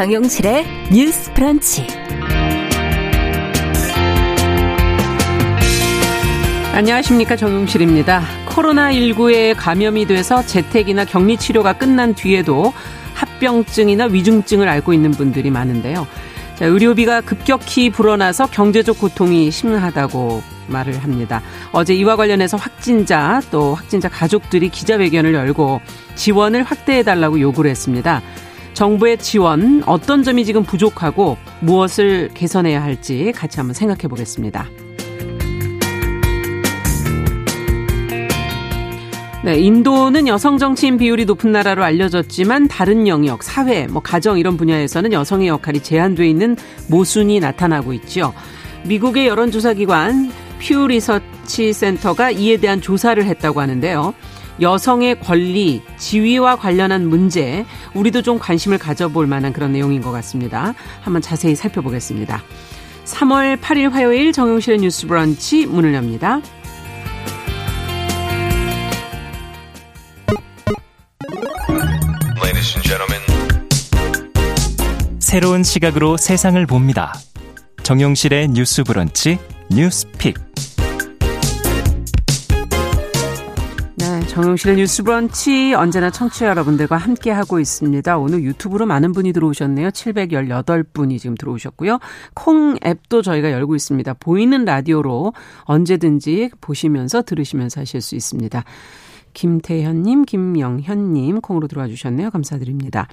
정용실의 뉴스 프런치. 안녕하십니까 정용실입니다. 코로나19에 감염이 돼서 재택이나 격리 치료가 끝난 뒤에도 합병증이나 위중증을 앓고 있는 분들이 많은데요. 자, 의료비가 급격히 불어나서 경제적 고통이 심하다고 말을 합니다. 어제 이와 관련해서 확진자 또 확진자 가족들이 기자회견을 열고 지원을 확대해달라고 요구를 했습니다. 정부의 지원 어떤 점이 지금 부족하고 무엇을 개선해야 할지 같이 한번 생각해 보겠습니다. 네, 인도는 여성 정치인 비율이 높은 나라로 알려졌지만 다른 영역, 사회, 뭐 가정 이런 분야에서는 여성의 역할이 제한돼 있는 모순이 나타나고 있죠. 미국의 여론조사기관 퓨 리서치 센터가 이에 대한 조사를 했다고 하는데요. 여성의 권리, 지위와 관련한 문제, 우리도 좀 관심을 가져볼 만한 그런 내용인 것 같습니다. 한번 자세히 살펴보겠습니다. 3월 8일 화요일 정용실의 뉴스 브런치 문을 엽니다. 새로운 시각으로 세상을 봅니다. 정용실의 뉴스 브런치 뉴스픽. 정용실의 뉴스 브런치 언제나 청취자 여러분들과 함께 하고 있습니다. 오늘 유튜브로 많은 분이 들어오셨네요. 718분이 지금 들어오셨고요. 콩 앱도 저희가 열고 있습니다. 보이는 라디오로 언제든지 보시면서 들으시면서 하실 수 있습니다. 김태현님, 김영현님 콩으로 들어와 주셨네요. 감사드립니다.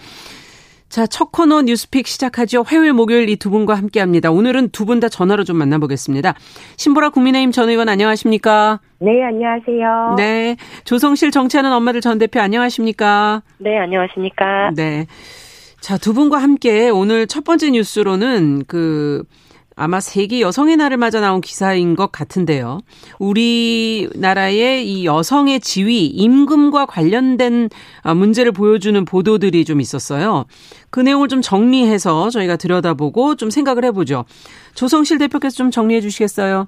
자, 첫 코너 뉴스픽 시작하죠. 화요일, 목요일 이 두 분과 함께 합니다. 오늘은 두 분 다 전화로 좀 만나보겠습니다. 신보라 국민의힘 전 의원 안녕하십니까? 네, 안녕하세요. 네. 조성실 정치하는 엄마들 전 대표 안녕하십니까? 네, 안녕하십니까? 네. 자, 두 분과 함께 오늘 첫 번째 뉴스로는 그 아마 세계 여성의 날을 맞아 나온 기사인 것 같은데요. 우리나라의 이 여성의 지위, 임금과 관련된 아, 문제를 보여주는 보도들이 좀 있었어요. 그 내용을 좀 정리해서 저희가 들여다보고 좀 생각을 해보죠. 조성실 대표께서 좀 정리해 주시겠어요?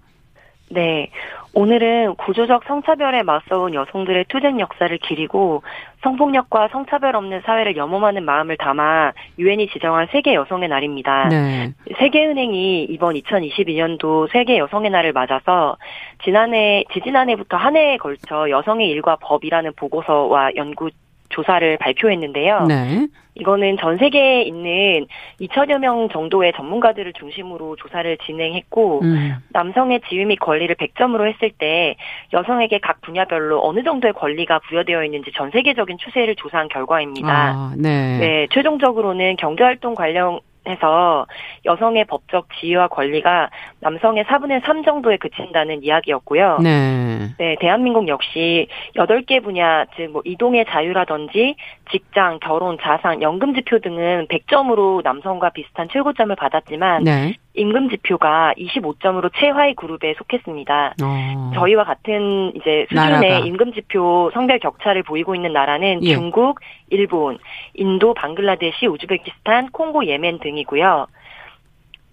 네. 오늘은 구조적 성차별에 맞서온 여성들의 투쟁 역사를 기리고 성폭력과 성차별 없는 사회를 염원하는 마음을 담아 유엔이 지정한 세계 여성의 날입니다. 네. 세계은행이 이번 2022년도 세계 여성의 날을 맞아서 지난해 지지난해부터 한 해에 걸쳐 여성의 일과 법이라는 보고서와 연구 조사를 발표했는데요. 네. 이거는 전 세계에 있는 2천여 명 정도의 전문가들을 중심으로 조사를 진행했고 음. 남성의 지위 및 권리를 100점으로 했을 때 여성에게 각 분야별로 어느 정도의 권리가 부여되어 있는지 전 세계적인 추세를 조사한 결과입니다. 아, 네. 네, 최종적으로는 경제활동 관련 해서 여성의 법적 지위와 권리가 남성의 4분의 3 정도에 그친다는 이야기였고요. 네. 네, 대한민국 역시 8개 분야, 즉, 뭐, 이동의 자유라든지 직장, 결혼, 자산, 연금 지표 등은 100점으로 남성과 비슷한 최고점을 받았지만, 네. 임금 지표가 25점으로 최하위 그룹에 속했습니다. 어. 저희와 같은 이제 수준의 나라가. 임금 지표 성별 격차를 보이고 있는 나라는 예. 중국, 일본, 인도, 방글라데시, 우즈베키스탄, 콩고, 예멘 등이고요.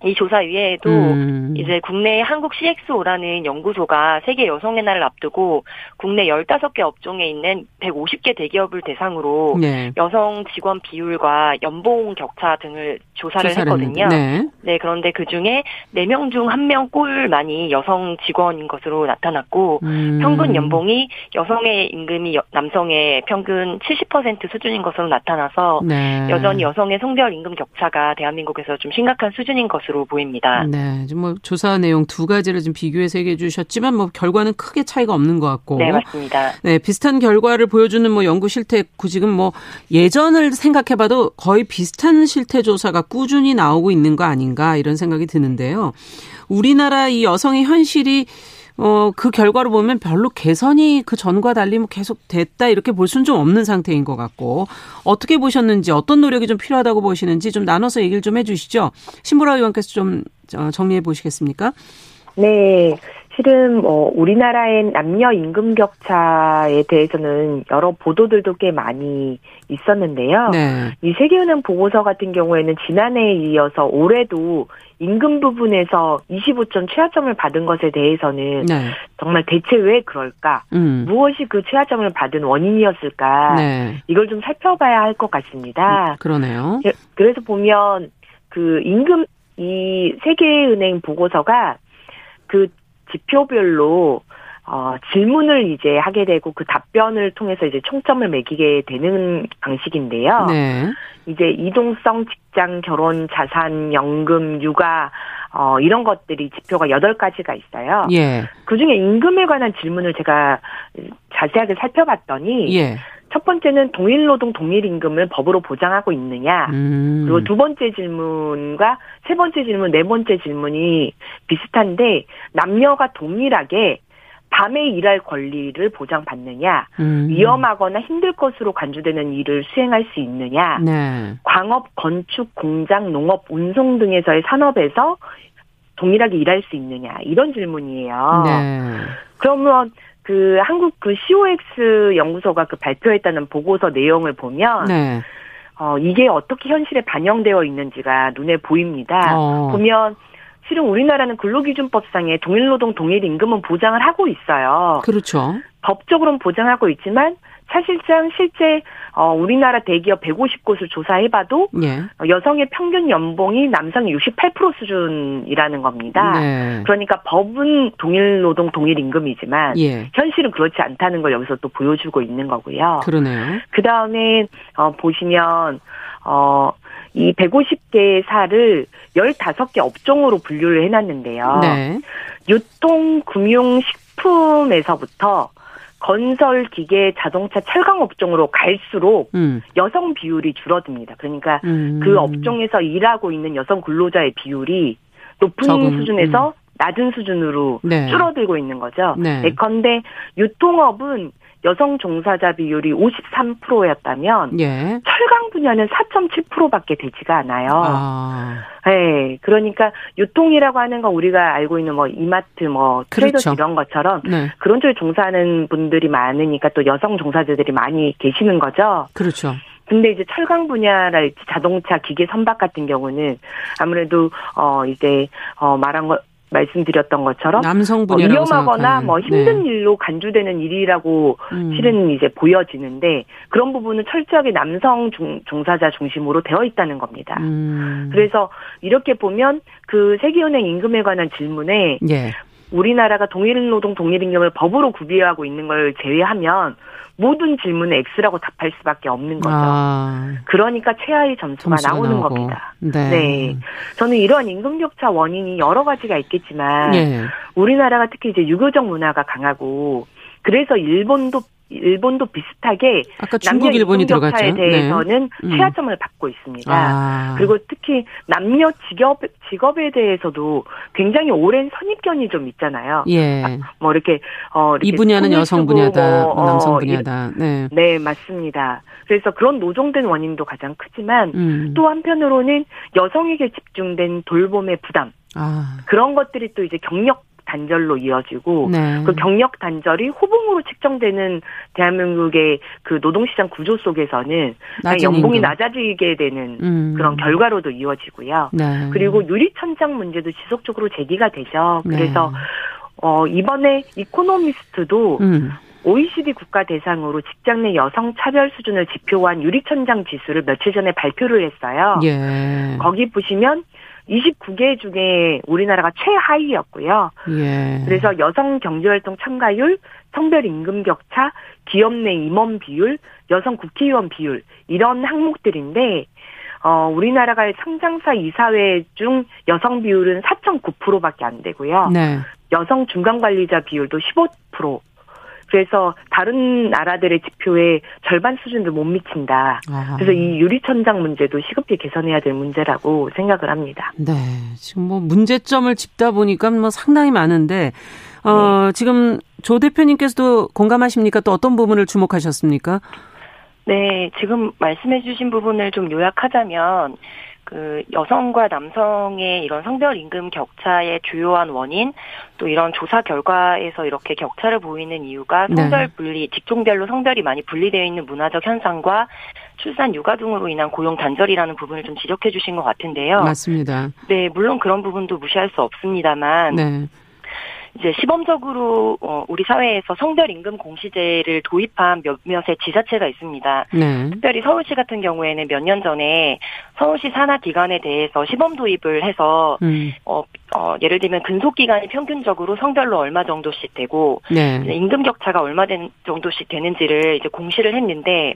이 조사 외에도 음. 이제 국내 한국 CXO라는 연구소가 세계 여성의 날을 앞두고 국내 15개 업종에 있는 150개 대기업을 대상으로 네. 여성 직원 비율과 연봉 격차 등을 조사를 했거든요. 네. 네. 그런데 그 중에 4명 중 1명 꼴만이 여성 직원인 것으로 나타났고 음. 평균 연봉이 여성의 임금이 남성의 평균 70% 수준인 것으로 나타나서 네. 여전히 여성의 성별 임금 격차가 대한민국에서 좀 심각한 수준인 것으로 것으로 보입니다. 네, 뭐 조사 내용 두 가지를 좀 비교해서 얘기해 주셨지만 뭐 결과는 크게 차이가 없는 것 같고. 네, 맞습니다. 네, 비슷한 결과를 보여주는 뭐 연구 실태 지금 뭐 예전을 생각해봐도 거의 비슷한 실태 조사가 꾸준히 나오고 있는 거 아닌가 이런 생각이 드는데요. 우리나라 이 여성의 현실이 어, 그 결과로 보면 별로 개선이 그 전과 달리 뭐 계속 됐다 이렇게 볼 수는 좀 없는 상태인 것 같고 어떻게 보셨는지 어떤 노력이 좀 필요하다고 보시는지 좀 나눠서 얘기를 좀 해주시죠. 신보라 의원께서 좀 어, 정리해 보시겠습니까? 네. 실은 뭐 우리나라의 남녀 임금 격차에 대해서는 여러 보도들도 꽤 많이 있었는데요. 네. 이 세계은행 보고서 같은 경우에는 지난해에 이어서 올해도 임금 부분에서 25점 최하점을 받은 것에 대해서는 네. 정말 대체 왜 그럴까? 음. 무엇이 그 최하점을 받은 원인이었을까? 네. 이걸 좀 살펴봐야 할 것 같습니다. 음, 그러네요. 예, 그래서 보면 그 임금 이 세계은행 보고서가 그 지표별로 어, 질문을 이제 하게 되고 그 답변을 통해서 이제 총점을 매기게 되는 방식인데요. 네. 이제 이동성, 직장, 결혼, 자산, 연금, 육아, 어, 이런 것들이 지표가 여덟 가지가 있어요. 예. 그 중에 임금에 관한 질문을 제가 자세하게 살펴봤더니, 예. 첫 번째는 동일 노동 동일 임금을 법으로 보장하고 있느냐. 음. 그리고 두 번째 질문과 세 번째 질문, 네 번째 질문이 비슷한데 남녀가 동일하게 밤에 일할 권리를 보장받느냐, 음. 위험하거나 힘들 것으로 간주되는 일을 수행할 수 있느냐, 네. 광업, 건축, 공장, 농업, 운송 등에서의 산업에서 동일하게 일할 수 있느냐 이런 질문이에요. 네. 그러면 그 한국 그 COX 연구소가 그 발표했다는 보고서 내용을 보면 네. 어 이게 어떻게 현실에 반영되어 있는지가 눈에 보입니다. 어. 보면 실은 우리나라는 근로기준법상의 동일노동 동일임금은 보장을 하고 있어요. 그렇죠. 법적으로는 보장하고 있지만 사실상 실제 어 우리나라 대기업 150곳을 조사해봐도 예. 여성의 평균 연봉이 남성의 68% 수준이라는 겁니다. 네. 그러니까 법은 동일 노동 동일 임금이지만 예. 현실은 그렇지 않다는 걸 여기서 또 보여주고 있는 거고요. 그러네요. 그 다음에 어 보시면 어. 이 150개의 사를 15개 업종으로 분류를 해놨는데요. 네. 유통, 금융, 식품에서부터 건설, 기계, 자동차, 철강 업종으로 갈수록 음. 여성 비율이 줄어듭니다. 그러니까 음. 그 업종에서 일하고 있는 여성 근로자의 비율이 높은 적은, 수준에서 음. 낮은 수준으로 네. 줄어들고 있는 거죠. 네. 예컨대 유통업은 여성 종사자 비율이 53%였다면 예. 철강 분야는 4.7%밖에 되지가 않아요. 아. 네, 그러니까 유통이라고 하는 건 우리가 알고 있는 뭐 이마트, 뭐 트레이더 그렇죠. 이런 것처럼 네. 그런 쪽에 종사하는 분들이 많으니까 또 여성 종사자들이 많이 계시는 거죠. 그렇죠. 근데 이제 철강 분야랄지 자동차 기계 선박 같은 경우는 아무래도 어 이제 어 말한 것 말씀드렸던 것처럼 남성 분 어, 위험하거나 뭐 힘든 네. 일로 간주되는 일이라고 음. 실은 이제 보여지는데 그런 부분은 철저하게 남성 중, 종사자 중심으로 되어 있다는 겁니다. 음. 그래서 이렇게 보면 그 세계은행 임금에 관한 질문에 예. 우리나라가 동일노동 동일임금을 법으로 구비하고 있는 걸 제외하면 모든 질문에 X라고 답할 수밖에 없는 거죠. 아. 그러니까 최하위 점수가 나오는 나오고. 겁니다. 네. 네. 저는 이러한 임금 격차 원인이 여러 가지가 있겠지만 네. 우리나라가 특히 이제 유교적 문화가 강하고 그래서 일본도 일본도 비슷하게 아까 중국 일본이 들어갔죠. 에 대해서는 네. 음. 최하점을 받고 있습니다. 아. 그리고 특히 남녀 직업 직업에 대해서도 굉장히 오랜 선입견이 좀 있잖아요. 예. 아, 뭐 이렇게 어 이렇게 이 분야는 여성 분야다, 뭐, 어, 남성 분야다. 네. 네, 맞습니다. 그래서 그런 노정된 원인도 가장 크지만 음. 또 한편으로는 여성에게 집중된 돌봄의 부담 아. 그런 것들이 또 이제 경력 단절로 이어지고 네. 그 경력 단절이 호봉으로 측정되는 대한민국의 그 노동시장 구조 속에서는 연봉이 임금. 낮아지게 되는 음. 그런 결과로도 이어지고요. 네. 그리고 유리천장 문제도 지속적으로 제기가 되죠. 네. 그래서 네. 어 이번에 이코노미스트도 음. OECD 국가 대상으로 직장 내 여성 차별 수준을 지표한 유리천장 지수를 며칠 전에 발표를 했어요. 예. 거기 보시면 29개 중에 우리나라가 최하위였고요. 예. 그래서 여성 경제활동 참가율, 성별 임금 격차, 기업 내 임원 비율, 여성 국회의원 비율 이런 항목들인데 어, 우리나라가 상장사 이사회 중 여성 비율은 4.9%밖에 안 되고요. 네. 여성 중간 관리자 비율도 15%. 그래서 다른 나라들의 지표에 절반 수준도 못 미친다. 아하. 그래서 이 유리천장 문제도 시급히 개선해야 될 문제라고 생각을 합니다. 네. 지금 뭐 문제점을 짚다 보니까 뭐 상당히 많은데, 어, 네. 지금 조 대표님께서도 공감하십니까? 또 어떤 부분을 주목하셨습니까? 네. 지금 말씀해 주신 부분을 좀 요약하자면, 그 여성과 남성의 이런 성별 임금 격차의 주요한 원인 또 이런 조사 결과에서 이렇게 격차를 보이는 이유가 성별 네. 분리, 직종별로 성별이 많이 분리되어 있는 문화적 현상과 출산 육아 등으로 인한 고용 단절이라는 부분을 좀 지적해 주신 것 같은데요. 맞습니다. 네, 물론 그런 부분도 무시할 수 없습니다만 네. 이제 시범적으로 어, 우리 사회에서 성별 임금 공시제를 도입한 몇몇의 지자체가 있습니다. 네. 특별히 서울시 같은 경우에는 몇 년 전에 서울시 산하 기관에 대해서 시범 도입을 해서 음. 어, 어, 예를 들면 근속 기간이 평균적으로 성별로 얼마 정도씩 되고 네. 임금 격차가 얼마 된 정도씩 되는지를 이제 공시를 했는데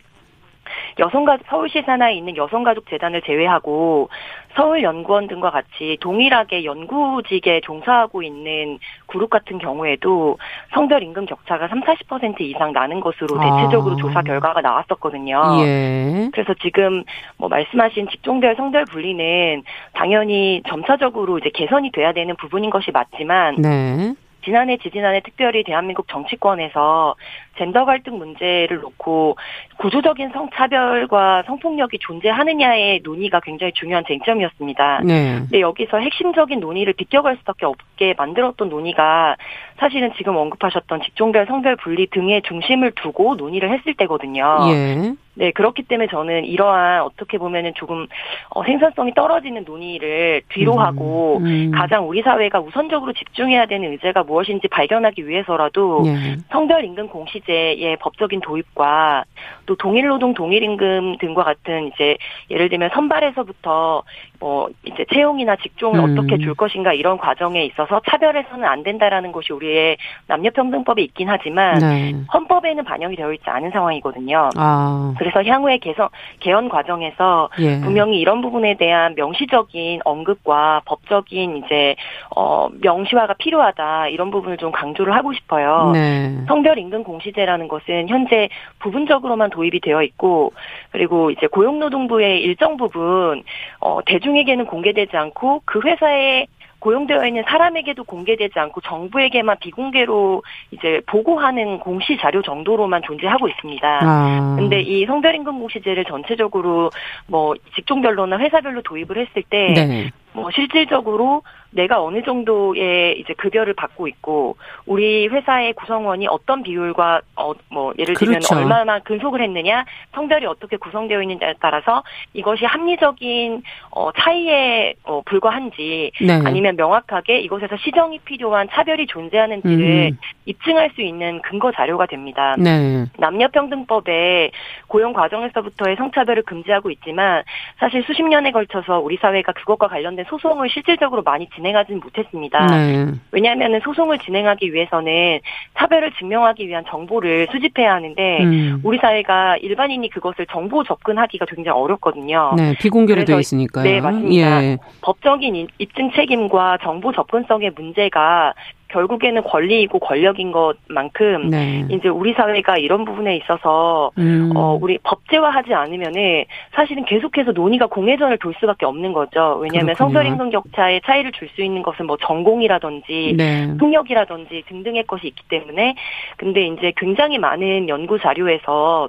여성가 서울시 산하에 있는 여성가족재단을 제외하고 서울연구원 등과 같이 동일하게 연구직에 종사하고 있는 그룹 같은 경우에도 성별 임금 격차가 3, 40% 이상 나는 것으로 대체적으로 아. 조사 결과가 나왔었거든요. 예. 그래서 지금 뭐 말씀하신 직종별 성별 분리는 당연히 점차적으로 이제 개선이 돼야 되는 부분인 것이 맞지만 네. 지난해 지지난해 특별히 대한민국 정치권에서 젠더 갈등 문제를 놓고 구조적인 성차별과 성폭력이 존재하느냐의 논의가 굉장히 중요한 쟁점이었습니다. 네. 근데 여기서 핵심적인 논의를 비껴갈 수밖에 없게 만들었던 논의가 사실은 지금 언급하셨던 직종별 성별 분리 등의 중심을 두고 논의를 했을 때거든요. 예. 네, 그렇기 때문에 저는 이러한 어떻게 보면은 조금 어, 생산성이 떨어지는 논의를 뒤로 음, 하고 음. 가장 우리 사회가 우선적으로 집중해야 되는 의제가 무엇인지 발견하기 위해서라도 예. 성별 임금 공시제 의 법적인 도입과 또 동일 노동 동일 임금 등과 같은 이제 예를 들면 선발에서부터 뭐 이제 채용이나 직종을 음. 어떻게 줄 것인가 이런 과정에 있어서 차별해서는 안 된다라는 것이 우리의 남녀평등법에 있긴 하지만 네. 헌법에는 반영이 되어 있지 않은 상황이거든요. 아. 그래서 향후의 개선 개헌 과정에서 예. 분명히 이런 부분에 대한 명시적인 언급과 법적인 이제 어 명시화가 필요하다 이런 부분을 좀 강조를 하고 싶어요. 네. 성별 임금 공시제라는 것은 현재 부분적으로만 도입이 되어 있고 그리고 이제 고용노동부의 일정 부분 어 대중 에게는 공개되지 않고 그 회사에 고용되어 있는 사람에게도 공개되지 않고 정부에게만 비공개로 이제 보고하는 공시 자료 정도로만 존재하고 있습니다. 아. 근데 이 성별임금 공시제를 전체적으로 뭐 직종별로나 회사별로 도입을 했을 때 네. 뭐 실질적으로 내가 어느 정도의 이제 급여를 받고 있고 우리 회사의 구성원이 어떤 비율과 어 뭐 예를 들면 그렇죠. 얼마나 근속을 했느냐 성별이 어떻게 구성되어 있는지에 따라서 이것이 합리적인 어 차이에 어 불과한지 네. 아니면 명확하게 이것에서 시정이 필요한 차별이 존재하는지를 음. 입증할 수 있는 근거 자료가 됩니다. 네. 남녀평등법에 고용 과정에서부터의 성차별을 금지하고 있지만 사실 수십 년에 걸쳐서 우리 사회가 그것과 관련된 소송을 실질적으로 많이 진 행하지는 못했습니다. 네. 왜냐하면 소송을 진행하기 위해서는 차별을 증명하기 위한 정보를 수집해야 하는데 음. 우리 사회가 일반인이 그것을 정보 접근하기가 굉장히 어렵거든요. 네, 비공개로 되어 있으니까요. 네, 맞습니다. 예. 법적인 인- 입증 책임과 정보 접근성의 문제가 결국에는 권리이고 권력인 것만큼 네. 이제 우리 사회가 이런 부분에 있어서 음. 어, 우리 법제화하지 않으면은 사실은 계속해서 논의가 공회전을 돌 수밖에 없는 거죠. 왜냐하면. 성별 임금 격차의 차이를 줄 수 있는 것은 뭐 전공이라든지 네. 학력이라든지 등등의 것이 있기 때문에 근데 이제 굉장히 많은 연구 자료에서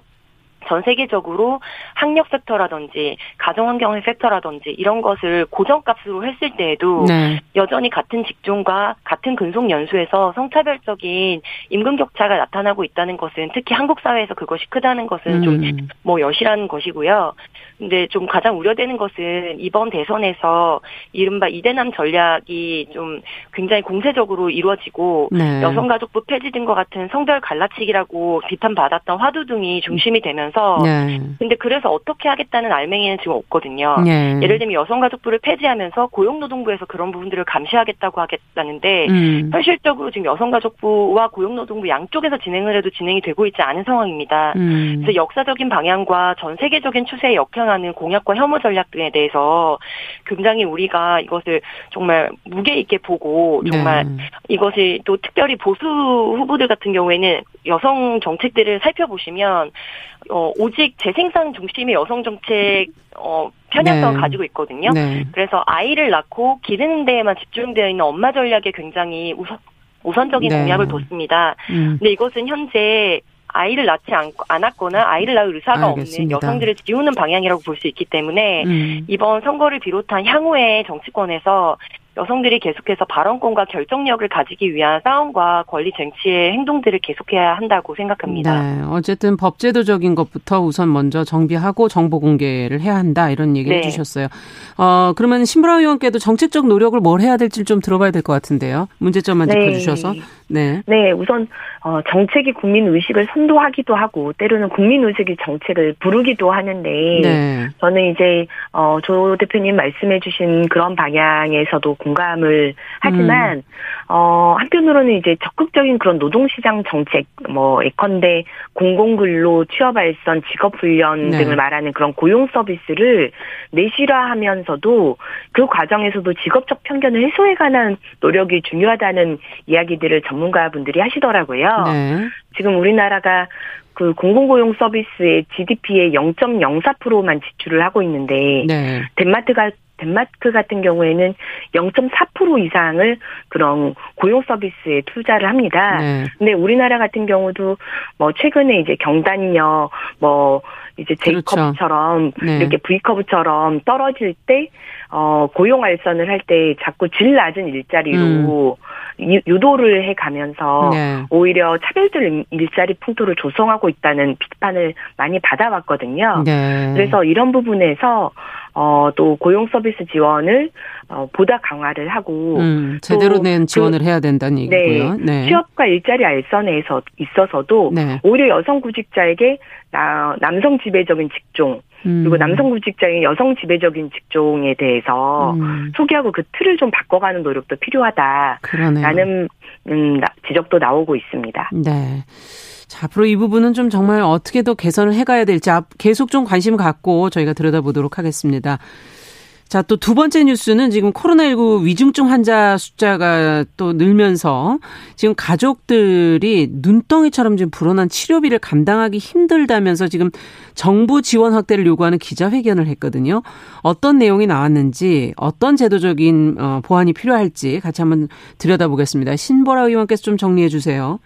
전 세계적으로 학력 섹터라든지 가정환경의 섹터라든지 이런 것을 고정값으로 했을 때에도 네. 여전히 같은 직종과 같은 근속 연수에서 성차별적인 임금 격차가 나타나고 있다는 것은 특히 한국 사회에서 그것이 크다는 것은 좀 음. 뭐 여실한 것이고요. 근데 좀 가장 우려되는 것은 이번 대선에서 이른바 이대남 전략이 좀 굉장히 공세적으로 이루어지고 네. 여성가족부 폐지 등과 같은 성별 갈라치기라고 비판받았던 화두 등이 중심이 되면서 네. 근데 그래서 어떻게 하겠다는 알맹이는 지금 없거든요. 네. 예를 들면 여성가족부를 폐지하면서 고용노동부에서 그런 부분들을 감시하겠다고 하겠다는데 음. 현실적으로 지금 여성가족부와 고용노동부 양쪽에서 진행을 해도 진행이 되고 있지 않은 상황입니다. 음. 그래서 역사적인 방향과 전 세계적인 추세에 역행하는 공약과 혐오 전략 등에 대해서 굉장히 우리가 이것을 정말 무게 있게 보고 정말 네. 이것이 또 특별히 보수 후보들 같은 경우에는 여성 정책들을 살펴보시면 어 오직 재생산 중심의 여성 정책 어 편향성을 네. 가지고 있거든요. 네. 그래서 아이를 낳고 기르는 데에만 집중되어 있는 엄마 전략에 굉장히 우선 우선적인 네. 공약을 뒀습니다. 음. 근데 이것은 현재 아이를 낳지 않, 않았거나 아이를 낳을 의사가 알겠습니다. 없는 여성들을 지우는 방향이라고 볼 수 있기 때문에 음. 이번 선거를 비롯한 향후의 정치권에서 여성들이 계속해서 발언권과 결정력을 가지기 위한 싸움과 권리 쟁취의 행동들을 계속해야 한다고 생각합니다. 네, 어쨌든 법제도적인 것부터 우선 먼저 정비하고 정보 공개를 해야 한다 이런 얘기를 네. 해주셨어요. 어 그러면 신보라 의원께도 정책적 노력을 뭘 해야 될지 좀 들어봐야 될 것 같은데요. 문제점만 네. 짚어주셔서 네. 네, 우선 어, 정책이 국민 의식을 선도하기도 하고 때로는 국민 의식이 정책을 부르기도 하는데 네. 저는 이제 어, 조 대표님 말씀해주신 그런 방향에서도 공감을 하지만 음. 어, 한편으로는 이제 적극적인 그런 노동시장 정책, 뭐 예컨대 공공근로 취업알선, 직업훈련 네. 등을 말하는 그런 고용 서비스를 내실화하면서도 그 과정에서도 직업적 편견을 해소해가는 노력이 중요하다는 이야기들을 전문가분들이 하시더라고요. 네. 지금 우리나라가 그 공공고용 서비스의 GDP의 0.04%만 지출을 하고 있는데 네. 덴마크가 덴마크 같은 경우에는 0.4% 이상을 그런 고용 서비스에 투자를 합니다. 네. 근데 우리나라 같은 경우도 뭐 최근에 이제 경단녀 뭐 이제 그렇죠. J컵처럼 네. 이렇게 V컵처럼 떨어질 때 어, 고용 알선을 할 때 자꾸 질 낮은 일자리로 유- 유도를 해 가면서 음. 네. 오히려 차별적 일- 일자리 풍토를 조성하고 있다는 비판을 많이 받아왔거든요. 네. 그래서 이런 부분에서 어, 또 고용 서비스 지원을 어, 보다 강화를 하고 음, 제대로 또된 그- 지원을 해야 된다는 얘기고요. 네. 취업과 일자리 알선에서 있어서도 네. 오히려 여성 구직자에게 나, 남성 지배적인 직종 음. 그리고 남성 구직자의 여성 지배적인 직종에 대해서 음, 소개하고 그 틀을 좀 바꿔가는 노력도 필요하다라는. 음, 나- 지적도 나오고 있습니다. 네. 자, 앞으로 이 부분은 좀 정말 어떻게 더 개선을 해가야 될지 앞- 계속 좀 관심 갖고 저희가 들여다보도록 하겠습니다. 자, 또 두 번째 뉴스는 지금 코로나19 위중증 환자 숫자가 또 늘면서 지금 가족들이 눈덩이처럼 지금 불어난 치료비를 감당하기 힘들다면서 지금 정부 지원 확대를 요구하는 기자회견을 했거든요. 어떤 내용이 나왔는지 어떤 제도적인 어, 보완이 필요할지 같이 한번 들여다보겠습니다. 신보라 의원께서 좀 정리해 주세요.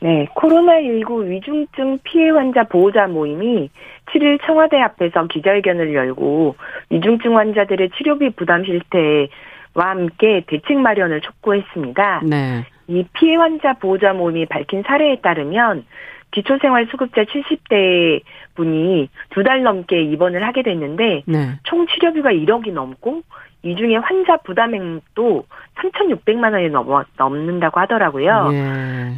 네, 코로나19 위중증 피해 환자 보호자 모임이 7일 청와대 앞에서 기자회견을 열고 위중증 환자들의 치료비 부담 실태와 함께 대책 마련을 촉구했습니다. 네. 이 피해 환자 보호자 모임이 밝힌 사례에 따르면 기초생활수급자 70대 분이 두 달 넘게 입원을 하게 됐는데 네. 총 치료비가 1억이 넘고 이 중에 환자 부담 액도 3,600만 원이 넘어, 넘는다고 하더라고요. 예.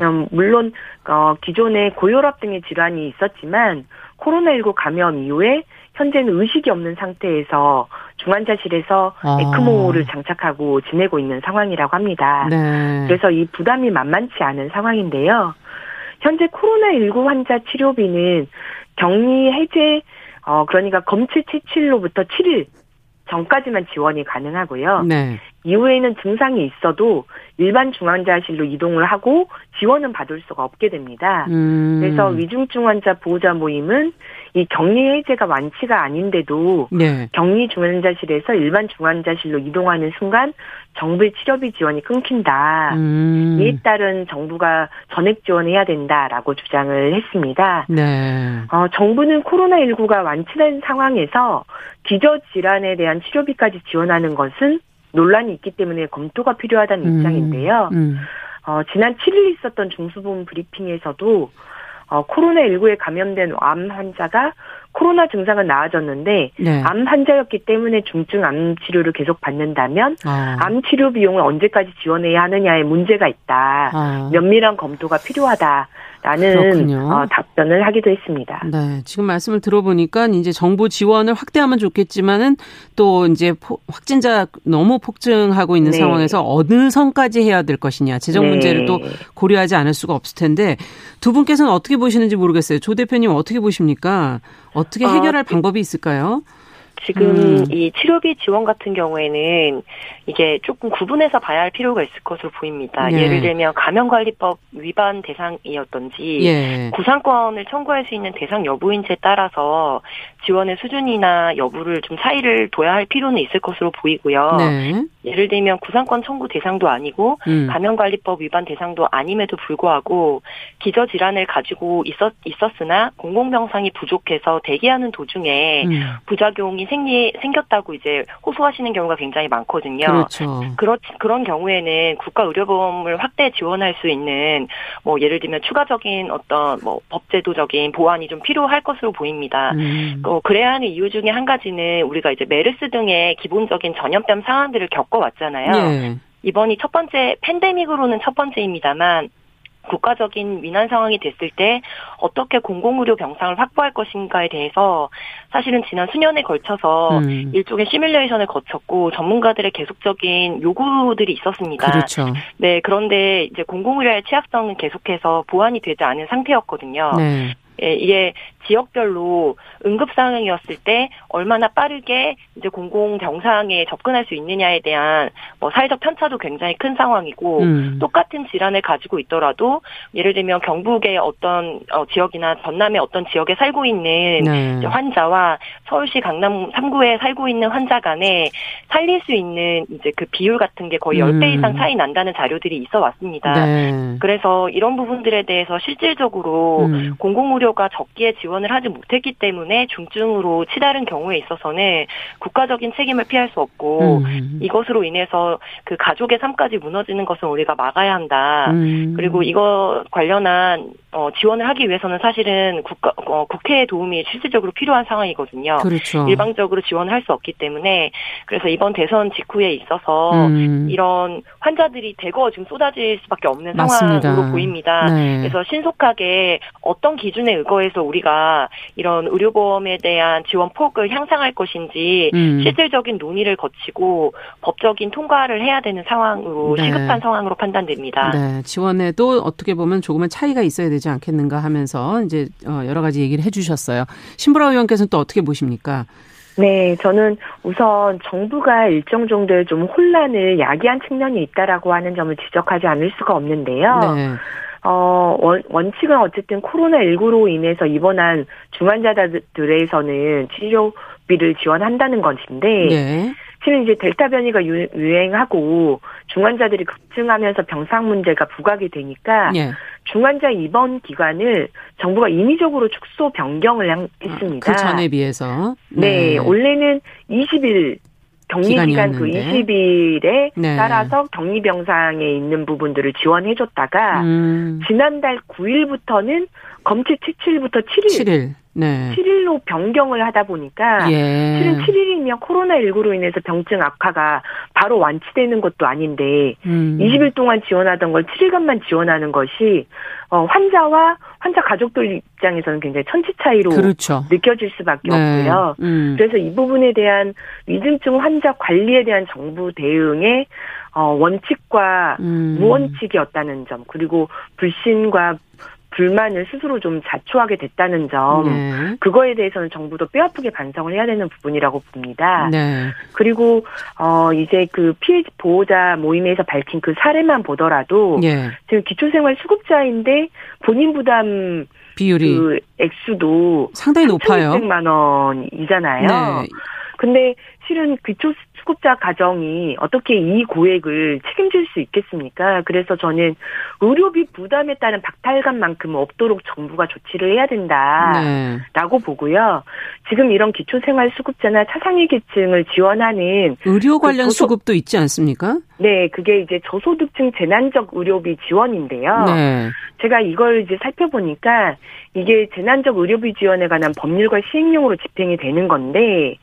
음, 물론 어, 기존에 고혈압 등의 질환이 있었지만 코로나19 감염 이후에 현재는 의식이 없는 상태에서 중환자실에서 아. 에크모를 장착하고 지내고 있는 상황이라고 합니다. 네. 그래서 이 부담이 만만치 않은 상황인데요. 현재 코로나19 환자 치료비는 격리 해제 어 그러니까 검체 채취로부터 7일 전까지만 지원이 가능하고요. 네. 이후에는 증상이 있어도 일반 중환자실로 이동을 하고 지원은 받을 수가 없게 됩니다. 음. 그래서 위중증 환자 보호자 모임은 이 격리 해제가 완치가 아닌데도 네. 격리 중환자실에서 일반 중환자실로 이동하는 순간 정부의 치료비 지원이 끊긴다. 음. 이에 따른 정부가 전액 지원해야 된다라고 주장을 했습니다. 네. 어, 정부는 코로나19가 완치된 상황에서 기저질환에 대한 치료비까지 지원하는 것은 논란이 있기 때문에 검토가 필요하다는 음. 입장인데요. 음. 어, 지난 7일 있었던 중수본 브리핑에서도 어, 코로나19에 감염된 암 환자가 코로나 증상은 나아졌는데 네. 암 환자였기 때문에 중증 암 치료를 계속 받는다면 아. 암 치료 비용을 언제까지 지원해야 하느냐에 문제가 있다. 아. 면밀한 검토가 필요하다 라는. 어, 답변을 하기도 했습니다. 네, 지금 말씀을 들어보니까 이제 정부 지원을 확대하면 좋겠지만은 또 이제 포- 확진자 너무 폭증하고 있는 네. 상황에서 어느 선까지 해야 될 것이냐 재정 네. 문제를 또 고려하지 않을 수가 없을 텐데 두 분께서는 어떻게 보시는지 모르겠어요. 조 대표님 어떻게 보십니까? 어떻게 어, 해결할 방법이 있을까요? 지금 음. 이 치료비 지원 같은 경우에는 이게 조금 구분해서 봐야 할 필요가 있을 것으로 보입니다. 예. 예를 들면 감염관리법 위반 대상이었던지 예. 구상권을 청구할 수 있는 대상 여부인지에 따라서 지원의 수준이나 여부를 좀 차이를 둬야 할 필요는 있을 것으로 보이고요. 네. 예를 들면 구상권 청구 대상도 아니고 음. 감염관리법 위반 대상도 아님에도 불구하고 기저 질환을 가지고 있었, 있었으나 공공병상이 부족해서 대기하는 도중에 음. 부작용이 생기, 생겼다고 이제 호소하시는 경우가 굉장히 많거든요. 그렇죠. 그렇, 그런 경우에는 국가 의료보험을 확대 지원할 수 있는 뭐 예를 들면 추가적인 어떤 뭐 법제도적인 보완이 좀 필요할 것으로 보입니다. 음. 어, 그래야 하는 이유 중에 한 가지는 우리가 이제 메르스 등의 기본적인 전염병 상황들을 겪어왔잖아요. 예. 이번이 첫 번째 팬데믹으로는 첫 번째입니다만 국가적인 위난 상황이 됐을 때 어떻게 공공의료 병상을 확보할 것인가에 대해서 사실은 지난 수년에 걸쳐서 음. 일종의 시뮬레이션을 거쳤고 전문가들의 계속적인 요구들이 있었습니다. 그렇죠. 네, 그런데 이제 공공의료의 취약성은 계속해서 보완이 되지 않은 상태였거든요. 네. 예, 이게 지역별로 응급 상황이었을 때 얼마나 빠르게 이제 공공 병상에 접근할 수 있느냐에 대한 뭐 사회적 편차도 굉장히 큰 상황이고 음. 똑같은 질환을 가지고 있더라도 예를 들면 경북의 어떤 어, 지역이나 전남의 어떤 지역에 살고 있는 네. 환자와 서울시 강남 3구에 살고 있는 환자 간에 살릴 수 있는 이제 그 비율 같은 게 거의 음. 10배 이상 차이 난다는 자료들이 있어 왔습니다. 네. 그래서 이런 부분들에 대해서 실질적으로 음. 공공의료가 적기에 지원 을 하지 못했기 때문에 중증으로 치달은 경우에 있어서는 국가적인 책임을 피할 수 없고 음. 이것으로 인해서 그 가족의 삶까지 무너지는 것은 우리가 막아야 한다. 음. 그리고 이거 관련한 어, 지원을 하기 위해서는 사실은 국가 어, 국회의 도움이 실질적으로 필요한 상황이거든요. 그렇죠. 일방적으로 지원을 할 수 없기 때문에 그래서 이번 대선 직후에 있어서 음. 이런 환자들이 대거 지금 쏟아질 수밖에 없는 맞습니다. 상황으로 보입니다. 네. 그래서 신속하게 어떤 기준에 의거해서 우리가 이런 의료보험에 대한 지원 폭을 향상할 것인지 음. 실질적인 논의를 거치고 법적인 통과를 해야 되는 상황으로 네. 시급한 상황으로 판단됩니다. 네, 지원에도 어떻게 보면 조금은 차이가 있어야 되지 않겠는가 하면서 이제 어, 여러 가지 얘기를 해주셨어요. 신보라 의원께서는 또 어떻게 보십니까? 네, 저는 우선 정부가 일정 정도의 좀 혼란을 야기한 측면이 있다라고 하는 점을 지적하지 않을 수가 없는데요. 네, 어, 원, 원칙은 어쨌든 코로나19로 인해서 입원한 중환자들에서는 치료비를 지원한다는 것인데, 네, 실은 이제 델타 변이가 유, 유행하고 중환자들이 급증하면서 병상 문제가 부각이 되니까 예. 중환자 입원 기간을 정부가 인위적으로 축소 변경을 한- 했습니다. 그 전에 비해서 네, 원래는 20일 격리 기간 그 기간이었는데. 20일에 네. 따라서 격리 병상에 있는 부분들을 지원해 줬다가 음, 지난달 9일부터는 검체 7일부터 7일, 7일. 네. 7일로 변경을 하다 보니까 예. 실은 7일이면 코로나19로 인해서 병증 악화가 바로 완치되는 것도 아닌데 음. 20일 동안 지원하던 걸 7일간만 지원하는 것이 어, 환자와 환자 가족들 입장에서는 굉장히 천지 차이로 그렇죠. 느껴질 수밖에 없고요. 음. 그래서 이 부분에 대한 위중증 환자 관리에 대한 정부 대응의 어, 원칙과 음. 무원칙이었다는 점 그리고 불신과 불만을 스스로 좀 자초하게 됐다는 점 네. 그거에 대해서는 정부도 뼈아프게 반성을 해야 되는 부분이라고 봅니다. 네. 그리고 어 이제 그 피해 보호자 모임에서 밝힌 그 사례만 보더라도 예. 지금 기초생활 수급자인데 본인 부담 비율이 그 액수도 상당히 높아요. 3,600만 원이잖아요. 네. 근데 실은 기초 수급자 가정이 어떻게 이 고액을 책임질 수 있겠습니까? 그래서 저는 의료비 부담에 따른 박탈감만큼은 없도록 정부가 조치를 해야 된다라고 네. 보고요. 지금 이런 기초생활 수급자나 차상위 계층을 지원하는 의료 관련 그 저소- 수급도 있지 않습니까? 네, 그게 이제 저소득층 재난적 의료비 지원인데요. 네. 제가 이걸 이제 살펴보니까 이게 재난적 의료비 지원에 관한 법률과 시행령으로 집행이 되는 건데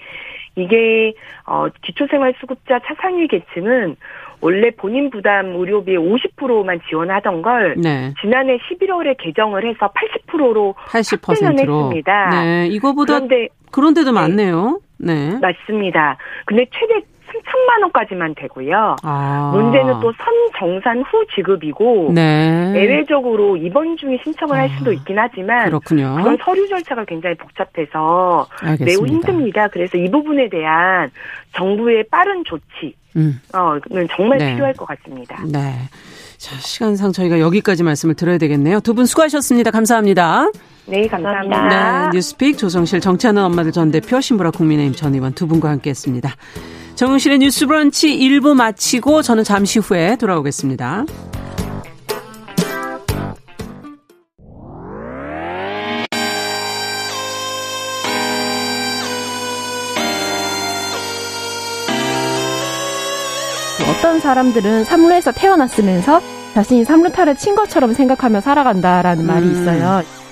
이게 어 기초생활수급자 차상위 계층은 원래 본인 부담 의료비의 50%만 지원하던 걸 네. 지난해 11월에 개정을 해서 80%로 80%로. 했습니다. 네. 이거보다 그런데 그런데도 네. 많네요. 네. 맞습니다. 근데 최대 3천만 원까지만 되고요. 아. 문제는 또 선정산 후 지급이고 네. 예외적으로 입원 중에 신청을 할 수도 있긴 하지만 그렇군요. 그건 서류 절차가 굉장히 복잡해서 알겠습니다. 매우 힘듭니다. 그래서 이 부분에 대한 정부의 빠른 조치 음. 어는 정말 네. 필요할 것 같습니다. 네. 자, 시간상 저희가 여기까지 말씀을 드려야 되겠네요. 두 분 수고하셨습니다. 감사합니다. 네, 감사합니다. 감사합니다. 네, 뉴스픽 조성실 정치하는 엄마들 전 대표 신보라 국민의힘 전 의원 두 분과 함께했습니다. 정용실의 뉴스 브런치 1부 마치고 저는 잠시 후에 돌아오겠습니다. 어떤 사람들은 삼루에서 태어났으면서 자신이 삼루타를 친 것처럼 생각하며 살아간다라는 말이 음. 있어요.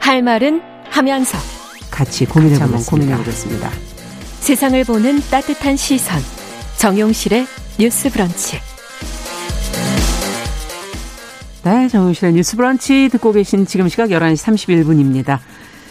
할 말은 하면서 같이 고민해 한번 고민해보겠습니다. 고민해 보겠습니다. 세상을 보는 따뜻한 시선 정용실의 뉴스 브런치 네, 정용실의 뉴스 브런치 듣고 계신 지금 시각 11시 31분입니다.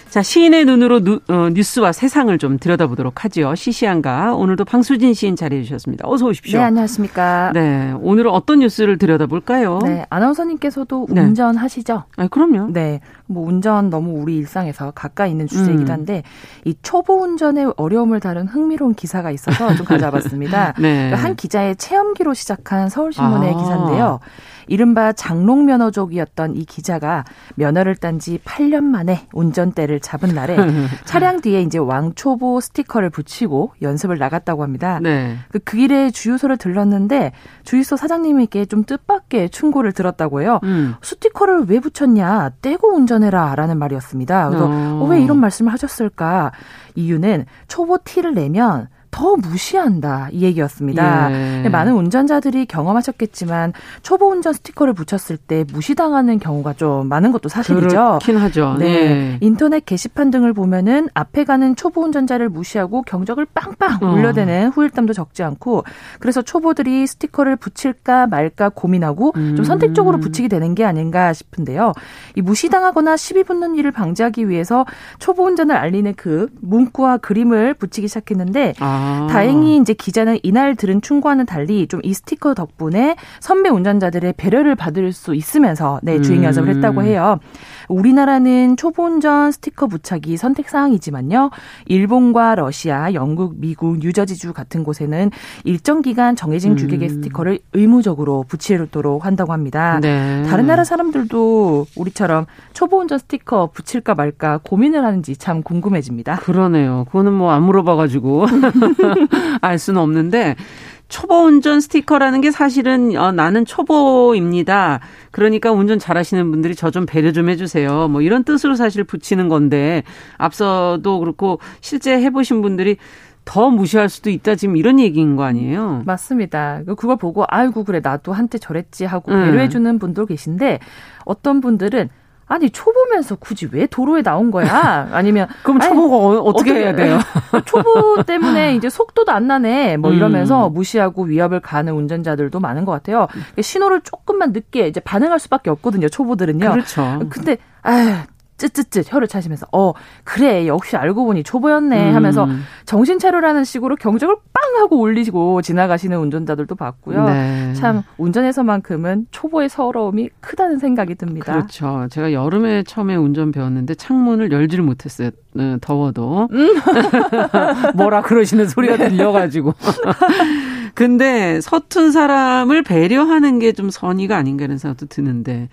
자, 시인의 눈으로 누, 어, 뉴스와 세상을 좀 들여다보도록 하죠. 시시한가. 오늘도 방수진 시인 자리해 주셨습니다. 어서 오십시오. 네 안녕하십니까 네, 오늘은 어떤 뉴스를 들여다볼까요? 네 아나운서님께서도 네. 운전하시죠? 아, 그럼요. 네, 뭐 운전 너무 우리 일상에서 가까이 있는 주제이기도 음. 한데 이 초보 운전의 어려움을 다룬 흥미로운 기사가 있어서 좀 가져와봤습니다. 네. 한 기자의 체험기로 시작한 서울신문의 아. 기사인데요. 이른바 장롱 면허족이었던 이 기자가 면허를 딴 지 8년 만에 운전대를 잡은 날에 차량 뒤에 이제 왕초보 스티커를 붙이고 연습을 나갔다고 합니다. 네. 그, 그 길에 주유소를 들렀는데 주유소 사장님에게 좀 뜻밖의 충고를 들었다고 해요. 음. 스티커를 왜 붙였냐? 떼고 운전해라. 라는 말이었습니다. 그래서 어. 어, 왜 이런 말씀을 하셨을까? 이유는 초보 티를 내면 더 무시한다. 이 얘기였습니다. 예. 많은 운전자들이 경험하셨겠지만 초보 운전 스티커를 붙였을 때 무시당하는 경우가 좀 많은 것도 사실이죠. 그렇긴 하죠. 네. 네. 인터넷 게시판 등을 보면은 앞에 가는 초보 운전자를 무시하고 경적을 빵빵 어. 울려대는 후일담도 적지 않고 그래서 초보들이 스티커를 붙일까 말까 고민하고 음. 좀 선택적으로 붙이게 되는 게 아닌가 싶은데요. 이 무시당하거나 시비 붙는 일을 방지하기 위해서 초보 운전을 알리는 그 문구와 그림을 붙이기 시작했는데 아. 다행히 이제 기자는 이날 들은 충고와는 달리 좀 이 스티커 덕분에 선배 운전자들의 배려를 받을 수 있으면서 네, 주행 연습을 음. 했다고 해요. 우리나라는 초보 운전 스티커 부착이 선택 사항이지만요. 일본과 러시아, 영국, 미국, 뉴저지주 같은 곳에는 일정 기간 정해진 음. 규격의 스티커를 의무적으로 붙이도록 한다고 합니다. 네. 다른 나라 사람들도 우리처럼 초보 운전 스티커 붙일까 말까 고민을 하는지 참 궁금해집니다. 그러네요. 그거는 뭐 안 물어봐가지고 알 수는 없는데 초보 운전 스티커라는 게 사실은 어, 나는 초보입니다. 그러니까 운전 잘하시는 분들이 저 좀 배려 좀 해주세요. 뭐 이런 뜻으로 사실 붙이는 건데 앞서도 그렇고 실제 해보신 분들이 더 무시할 수도 있다 지금 이런 얘기인 거 아니에요? 맞습니다. 그걸 보고 아이고 그래 나도 한때 저랬지 하고 음. 배려해주는 분도 계신데 어떤 분들은 아니 초보면서 굳이 왜 도로에 나온 거야? 아니면 그럼 아니, 초보가 어, 어떻게 어떻게- 해야 돼요? 초보 때문에 이제 속도도 안 나네. 뭐 음. 이러면서 무시하고 위협을 가하는 운전자들도 많은 것 같아요. 신호를 조금만 늦게 이제 반응할 수밖에 없거든요. 초보들은요. 그렇죠. 근데 아휴 쯧쯧쯧 혀를 차시면서 어 그래 역시 알고 보니 초보였네 하면서 음. 정신 차려라는 식으로 경적을 빵 하고 올리고 지나가시는 운전자들도 봤고요. 네. 참 운전에서만큼은 초보의 서러움이 크다는 생각이 듭니다. 그렇죠. 제가 여름에 처음에 운전 배웠는데 창문을 열지를 못했어요. 네, 더워도. 음. 뭐라 그러시는 소리가 들려가지고. 근데 서툰 사람을 배려하는 게 좀 선의가 아닌가 이런 생각도 드는데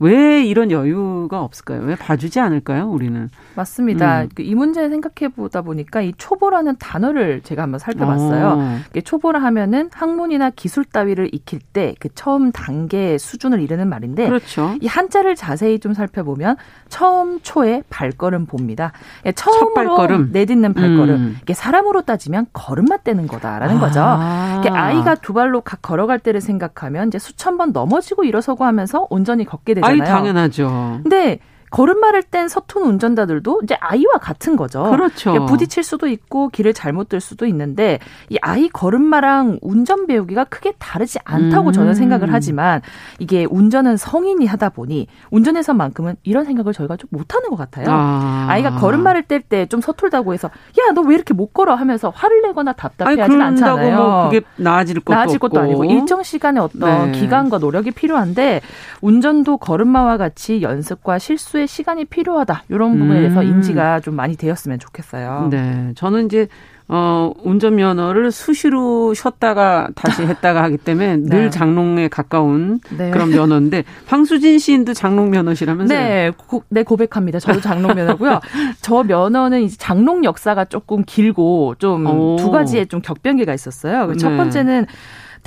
왜 이런 여유가 없을까요? 왜 봐주지 않을까요? 우리는 맞습니다. 음. 그이 문제 생각해 보다 보니까 이 초보라는 단어를 제가 한번 살펴봤어요. 어. 초보라 하면은 학문이나 기술 따위를 익힐 때 그 처음 단계 수준을 이르는 말인데 그렇죠. 이 한자를 자세히 좀 살펴보면 처음 초의 발걸음 봅니다. 예, 처음으로 발걸음. 내딛는 발걸음. 음. 이게 사람으로 따지면 걸음마 떼는 거다라는 거죠. 아. 이게 아이가 두 발로 각 걸어갈 때를 생각하면 이제 수천 번 넘어지고 일어서고 하면서 온전히 걷게 되잖아요. 아이 당연하죠. 근데 걸음마를 뗀 서툰 운전자들도 이제 아이와 같은 거죠. 그렇죠. 그러니까 부딪힐 수도 있고 길을 잘못 들 수도 있는데 이 아이 걸음마랑 운전 배우기가 크게 다르지 않다고 음. 저는 생각을 하지만 이게 운전은 성인이 하다 보니 운전에서만큼은 이런 생각을 저희가 좀 못하는 것 같아요. 아. 아이가 걸음마를 뗄 때 좀 서툴다고 해서 야 너 왜 이렇게 못 걸어 하면서 화를 내거나 답답해하진 않잖아요. 뭐 그게 나아질 것도 나아질 없고. 것도 아니고 일정 시간의 어떤 네. 기간과 노력이 필요한데 운전도 걸음마와 같이 연습과 실수 의 시간이 필요하다 이런 부분에 대해서 음. 인지가 좀 많이 되었으면 좋겠어요. 네, 저는 이제 어 운전면허를 수시로 쉬었다가 다시 했다가 하기 때문에 늘 네. 장롱에 가까운 네. 그런 면허인데 방수진 시인도 장롱 면허시라면서요? 네, 고, 네 고백합니다. 저도 장롱 면허고요. 저 면허는 이제 장롱 역사가 조금 길고 좀 오. 두 가지의 좀 격변기가 있었어요. 첫 네. 번째는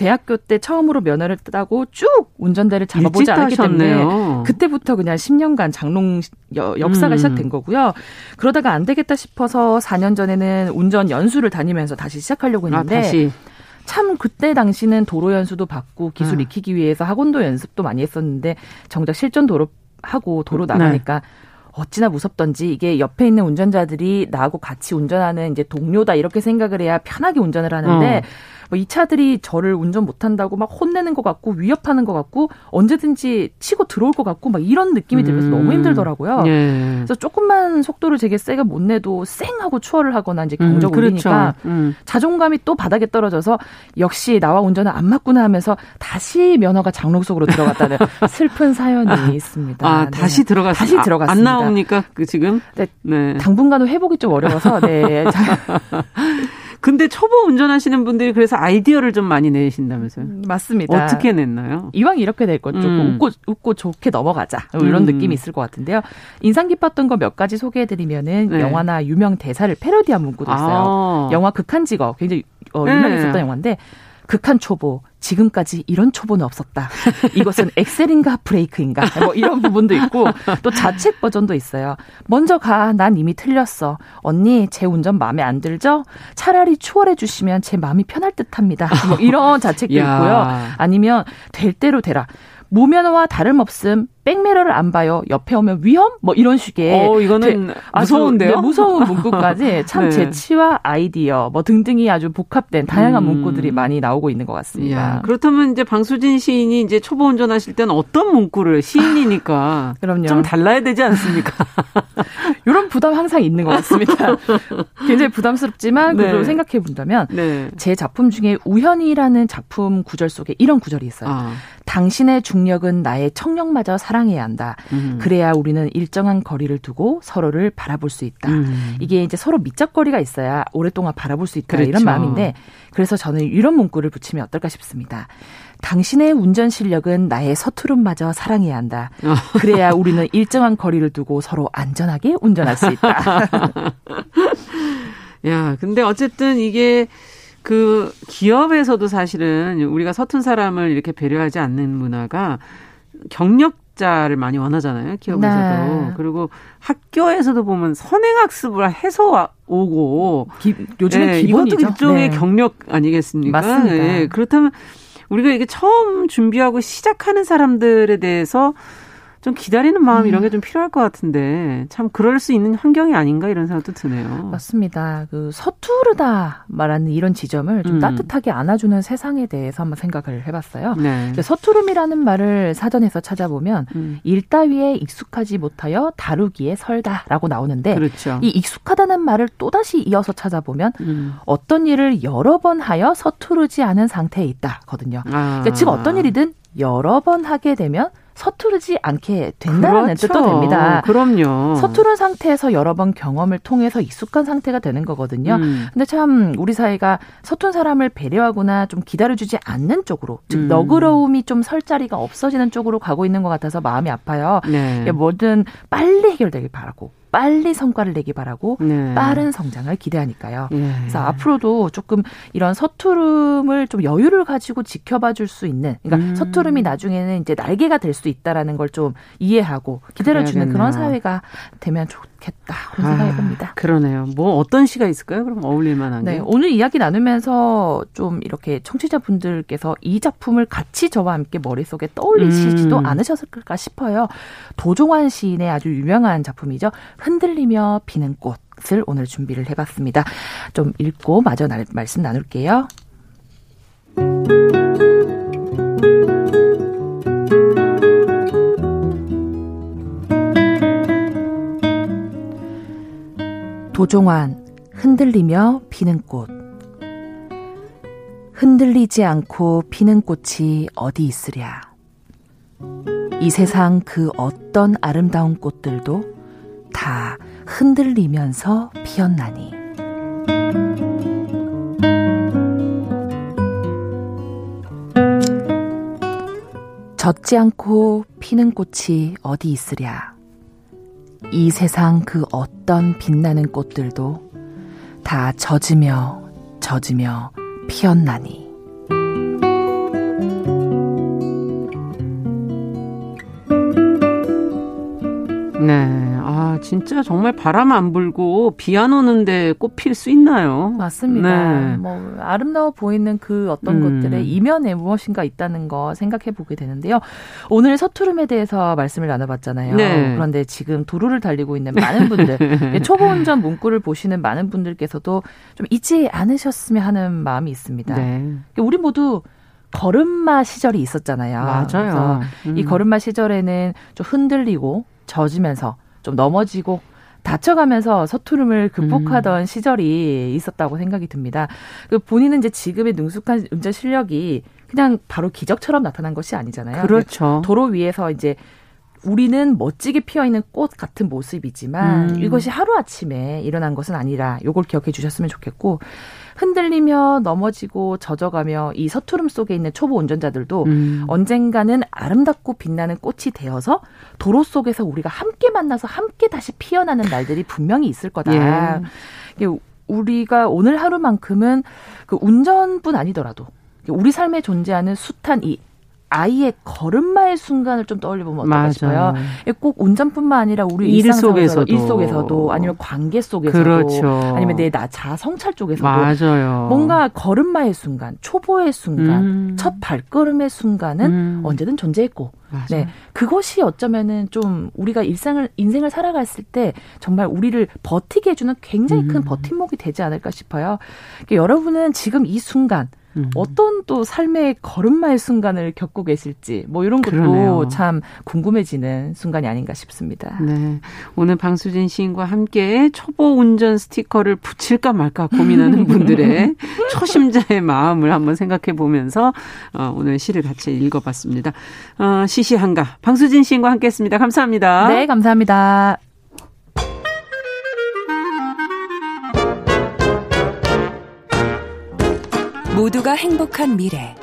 대학교 때 처음으로 면허를 따고 쭉 운전대를 잡아보지 않았기 때문에 따셨네요. 그때부터 그냥 10년간 장롱 여- 역사가 음. 시작된 거고요. 그러다가 안 되겠다 싶어서 4년 전에는 운전 연수를 다니면서 다시 시작하려고 아, 했는데 다시 참 그때 당시는 도로 연수도 받고 기술 음. 익히기 위해서 학원도 연습도 많이 했었는데 정작 실전 도로 하고 도로 네. 나가니까 어찌나 무섭던지 이게 옆에 있는 운전자들이 나하고 같이 운전하는 이제 동료다 이렇게 생각을 해야 편하게 운전을 하는데 어. 뭐 이 차들이 저를 운전 못한다고 막 혼내는 것 같고 위협하는 것 같고 언제든지 치고 들어올 것 같고 막 이런 느낌이 들면서 음. 너무 힘들더라고요. 예. 그래서 조금만 속도를 되게 세게 못 내도 쌩 하고 추월을 하거나 이제 음, 경적 올리니까 그렇죠. 음. 자존감이 또 바닥에 떨어져서 역시 나와 운전은 안 맞구나 하면서 다시 면허가 장롱 속으로 들어갔다는 슬픈 사연이 있습니다. 아, 네. 다시 들어갔 다시 아, 들어갔습니다. 안 나옵니까? 그 지금? 네. 네. 당분간은 회복이 좀 어려워서 네. 근데 초보 운전하시는 분들이 그래서 아이디어를 좀 많이 내신다면서요? 맞습니다. 어떻게 냈나요? 이왕 이렇게 될 것 조금 음. 웃고 웃고 좋게 넘어가자 뭐 이런 음. 느낌이 있을 것 같은데요. 인상 깊었던 거 몇 가지 소개해드리면은 네. 영화나 유명 대사를 패러디한 문구도 있어요. 아. 영화 극한 직업 굉장히 어, 네. 유명했었던 영화인데 극한 초보 지금까지 이런 초보는 없었다. 이것은 엑셀인가 브레이크인가 뭐 이런 부분도 있고 또 자책 버전도 있어요. 먼저 가. 난 이미 틀렸어. 언니 제 운전 마음에 안 들죠? 차라리 추월해 주시면 제 마음이 편할 듯합니다. 뭐 이런 자책도 야. 있고요. 아니면 될 대로 되라. 무면허와 다름없음. 백미러를 안 봐요. 옆에 오면 위험? 뭐 이런 식의 어, 이거는 아주, 무서운데요? 네, 무서운 문구까지 참 네. 재치와 아이디어 뭐 등등이 아주 복합된 다양한 음. 문구들이 많이 나오고 있는 것 같습니다. 야, 그렇다면 이제 방수진 시인이 이제 초보 운전하실 때는 어떤 문구를 시인이니까 그럼요. 좀 달라야 되지 않습니까? 이런 부담 항상 있는 것 같습니다. 굉장히 부담스럽지만 그래도 네. 생각해 본다면 네. 제 작품 중에 우현이라는 작품 구절 속에 이런 구절이 있어요. 아, 당신의 중력은 나의 청력마저 사 랑해야 한다. 음. 그래야 우리는 일정한 거리를 두고 서로를 바라볼 수 있다. 음. 이게 이제 서로 미적거리가 있어야 오랫동안 바라볼 수 있다 그렇죠. 이런 마음인데 그래서 저는 이런 문구를 붙이면 어떨까 싶습니다. 당신의 운전 실력은 나의 서투름마저 사랑해야 한다. 어. 그래야 우리는 일정한 거리를 두고 서로 안전하게 운전할 수 있다. 야, 근데 어쨌든 이게 그 기업에서도 사실은 우리가 서툰 사람을 이렇게 배려하지 않는 문화가 경력 자를 많이 원하잖아요. 기업에서도. 네. 그리고 학교에서도 보면 선행학습을 해서 와- 오고 기, 요즘에 예, 기본이죠. 이것도 일종의 네. 경력 아니겠습니까? 맞습니다. 예, 그렇다면 우리가 이게 처음 준비하고 시작하는 사람들에 대해서 좀 기다리는 마음 이런 게 음. 좀 필요할 것 같은데 참 그럴 수 있는 환경이 아닌가 이런 생각도 드네요. 맞습니다. 그 서투르다 말하는 이런 지점을 좀 음. 따뜻하게 안아주는 세상에 대해서 한번 생각을 해봤어요. 네. 서투름이라는 말을 사전에서 찾아보면 음, 일 따위에 익숙하지 못하여 다루기에 설다라고 나오는데 그렇죠. 이 익숙하다는 말을 또 다시 이어서 찾아보면 음. 어떤 일을 여러 번 하여 서투르지 않은 상태에 있다거든요. 아. 그러니까 즉 어떤 일이든 여러 번 하게 되면 서투르지 않게 된다는 그렇죠. 뜻도 됩니다. 그럼요. 서투른 상태에서 여러 번 경험을 통해서 익숙한 상태가 되는 거거든요. 음. 근데 참 우리 사회가 서툰 사람을 배려하거나 좀 기다려주지 않는 쪽으로, 즉 음. 너그러움이 좀 설 자리가 없어지는 쪽으로 가고 있는 것 같아서 마음이 아파요. 네. 뭐든 빨리 해결되길 바라고, 빨리 성과를 내기 바라고, 네. 빠른 성장을 기대하니까요. 예. 그래서 앞으로도 조금 이런 서투름을 좀 여유를 가지고 지켜봐 줄 수 있는, 그러니까 음. 서투름이 나중에는 이제 날개가 될 수 있다라는 걸 좀 이해하고 기다려 주는 그런 그래야겠네요. 사회가 되면 좋 겠다 그런 생각해 봅니다. 아, 그러네요. 뭐 어떤 시가 있을까요? 그럼 어울릴 만한 게. 네, 오늘 이야기 나누면서 좀 이렇게 청취자분들께서 이 작품을 같이 저와 함께 머릿속에 떠올리시지도 음. 않으셨을까 싶어요. 도종환 시인의 아주 유명한 작품이죠. 흔들리며 피는 꽃을 오늘 준비를 해봤습니다. 좀 읽고 마저 날- 말씀 나눌게요. 도종환 흔들리며 피는 꽃. 흔들리지 않고 피는 꽃이 어디 있으랴. 이 세상 그 어떤 아름다운 꽃들도 다 흔들리면서 피었나니. 젖지 않고 피는 꽃이 어디 있으랴 이 세상 그 어떤 빛나는 꽃들도 다 젖으며 젖으며 피었나니. 네. 아, 진짜 정말 바람 안 불고 비 안 오는데 꽃 필 수 있나요? 맞습니다. 네. 뭐 아름다워 보이는 그 어떤 음. 것들의 이면에 무엇인가 있다는 거 생각해 보게 되는데요. 오늘 서투름에 대해서 말씀을 나눠봤잖아요. 네. 그런데 지금 도로를 달리고 있는 많은 분들, 초보 운전 문구를 보시는 많은 분들께서도 좀 잊지 않으셨으면 하는 마음이 있습니다. 네. 우리 모두 걸음마 시절이 있었잖아요. 맞아요. 그래서 이 음. 걸음마 시절에는 좀 흔들리고 젖으면서 좀 넘어지고 다쳐가면서 서투름을 극복하던 시절이 있었다고 생각이 듭니다. 그 본인은 이제 지금의 능숙한 운전 실력이 그냥 바로 기적처럼 나타난 것이 아니잖아요. 그렇죠. 도로 위에서 이제 우리는 멋지게 피어 있는 꽃 같은 모습이지만 음. 이것이 하루 아침에 일어난 것은 아니라 요걸 기억해 주셨으면 좋겠고 흔들리며 넘어지고 젖어가며 이 서투름 속에 있는 초보 운전자들도 음. 언젠가는 아름답고 빛나는 꽃이 되어서 도로 속에서 우리가 함께 만나서 함께 다시 피어나는 날들이 분명히 있을 거다. 예. 우리가 오늘 하루만큼은 그 운전뿐 아니더라도 우리 삶에 존재하는 숱한 이 아이의 걸음마의 순간을 좀 떠올려보면 어떨까. 싶어요. 이게 꼭 운전뿐만 아니라 우리 일 속에서도. 일 속에서도 아니면 관계 속에서도 그렇죠. 아니면 내 나 자아 성찰 쪽에서도 맞아요. 뭔가 걸음마의 순간, 초보의 순간, 음. 첫 발걸음의 순간은 음. 언제든 존재했고, 맞아요. 네 그것이 어쩌면은 좀 우리가 일상을 인생을 살아갔을 때 정말 우리를 버티게 해주는 굉장히 큰 음. 버팀목이 되지 않을까 싶어요. 그러니까 여러분은 지금 이 순간 음. 어떤 또 삶의 걸음마의 순간을 겪고 계실지 뭐 이런 것도 그러네요. 참 궁금해지는 순간이 아닌가 싶습니다. 네. 오늘 방수진 시인과 함께 초보 운전 스티커를 붙일까 말까 고민하는 분들의 초심자의 마음을 한번 생각해 보면서 어, 오늘 시를 같이 읽어봤습니다. 어, 시시한가. 방수진 시인과 함께 했습니다. 감사합니다. 네, 감사합니다. 모두가 행복한 미래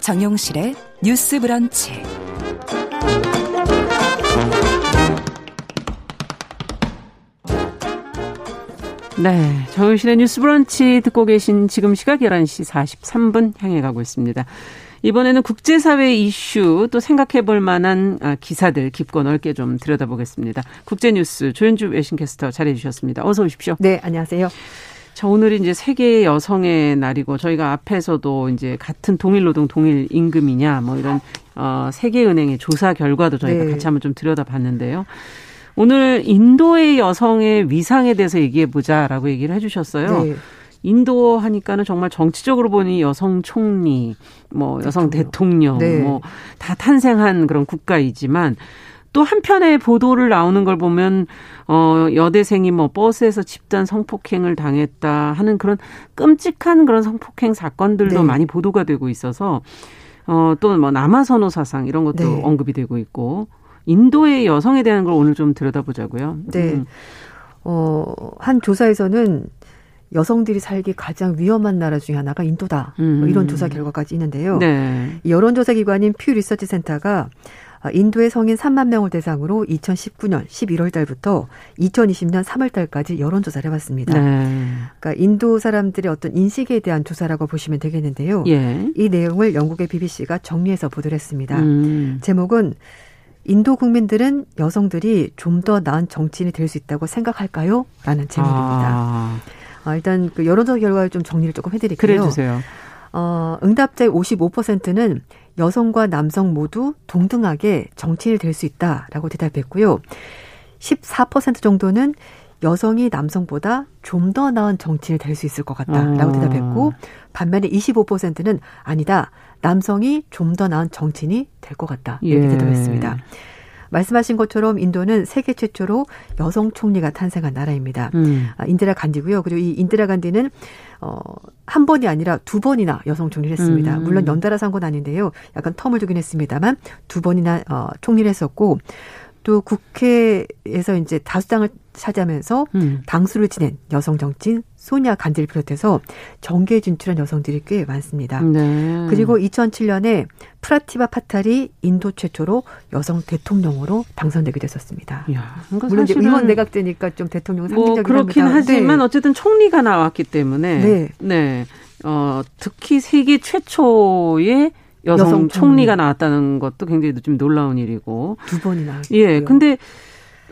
정용실의 뉴스 브런치 네. 정윤실의 뉴스 브런치 듣고 계신 지금 시각 11시 43분 향해 가고 있습니다. 이번에는 국제사회 이슈 또 생각해 볼 만한 아, 기사들 깊고 넓게 좀 들여다보겠습니다. 국제뉴스 조현주 외신캐스터 잘해 주셨습니다. 어서 오십시오. 네, 안녕하세요. 자, 오늘이 이제 세계 여성의 날이고 저희가 앞에서도 이제 같은 동일 노동 동일 임금이냐 뭐 이런 어 세계은행의 조사 결과도 저희가 네. 같이 한번 좀 들여다봤는데요. 오늘 인도의 여성의 위상에 대해서 얘기해 보자라고 얘기를 해 주셨어요. 네. 인도 하니까는 정말 정치적으로 보니 여성 총리, 뭐 여성 대통령, 네. 뭐다 탄생한 그런 국가이지만 또 한편의 보도를 나오는 걸 보면 어 여대생이 뭐 버스에서 집단 성폭행을 당했다 하는 그런 끔찍한 그런 성폭행 사건들도 네. 많이 보도가 되고 있어서 어, 또뭐 남아 선호 사상 이런 것도 네. 언급이 되고 있고 인도의 여성에 대한 걸 오늘 좀 들여다보자고요. 네. 음. 어, 한 조사에서는 여성들이 살기 가장 위험한 나라 중에 하나가 인도다. 뭐 음. 이런 조사 결과까지 있는데요. 네. 이 여론조사 기관인 퓨 리서치 센터가 아, 인도의 성인 3만 명을 대상으로 2019년 11월 달부터 2020년 3월 달까지 여론 조사를 해봤습니다. 네. 그러니까 인도 사람들의 어떤 인식에 대한 조사라고 보시면 되겠는데요. 예. 이 내용을 영국의 BBC가 정리해서 보도를 했습니다. 음. 제목은 인도 국민들은 여성들이 좀 더 나은 정치인이 될 수 있다고 생각할까요? 라는 제목입니다. 아, 어, 일단 그 여론조사 결과를 좀 정리를 조금 해드릴게요. 그래 주세요. 어, 응답자의 55%는 여성과 남성 모두 동등하게 정치인이 될 수 있다라고 대답했고요. 14% 정도는 여성이 남성보다 좀 더 나은 정치인이 될 수 있을 것 같다라고 어. 대답했고 반면에 25%는 아니다. 남성이 좀 더 나은 정치인이 될 것 같다. 이렇게 예. 대답했습니다. 말씀하신 것처럼 인도는 세계 최초로 여성 총리가 탄생한 나라입니다. 음. 아, 인디라 간디고요. 그리고 이 인디라 간디는 어, 한 번이 아니라 두 번이나 여성 총리를 했습니다. 음. 물론 연달아 산건 아닌데요. 약간 텀을 두긴 했습니다만 두 번이나 어, 총리를 했었고 또 국회에서 이제 다수당을 차지하면서 음. 당수를 지낸 여성 정치인 소니아 간디를 비롯해서 정계에 진출한 여성들이 꽤 많습니다. 네. 그리고 2007년에 프라티바 파탈이 인도 최초로 여성 대통령으로 당선되게 됐었습니다. 야, 그러니까 물론 이제 의원 내각제니까 좀 대통령 뭐 상징적이긴 그렇긴 합니다. 하지만 네. 어쨌든 총리가 나왔기 때문에 네. 네. 어, 특히 세계 최초의 여성, 여성 총리. 총리가 나왔다는 것도 굉장히 좀 놀라운 일이고. 두 번이나. 예. 근데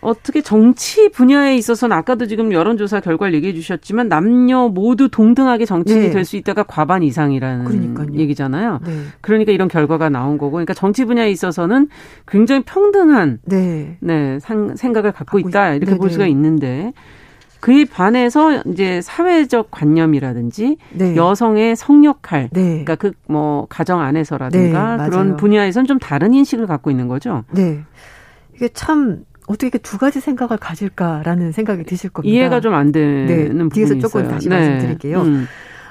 어떻게 정치 분야에 있어서는 아까도 지금 여론조사 결과를 얘기해 주셨지만 남녀 모두 동등하게 정치인이 네. 될수 있다가 과반 이상이라는 그러니까요. 얘기잖아요. 네. 그러니까 이런 결과가 나온 거고. 그러니까 정치 분야에 있어서는 굉장히 평등한 네. 네, 상, 생각을 갖고 갖고 있다. 있- 이렇게 볼 네네. 수가 있는데 그에 반해서 이제 사회적 관념이라든지 네. 여성의 성역할 네. 그러니까 그 뭐 가정 안에서라든가 네, 그런. 분야에선 좀 다른 인식을 갖고 있는 거죠. 네. 이게 참 어떻게 이렇게 두 가지 생각을 가질까라는 생각이 드실 겁니다. 이해가 좀 안 되는 네, 부분이 뒤에서 조금 있어요. 다시 말씀드릴게요. 음.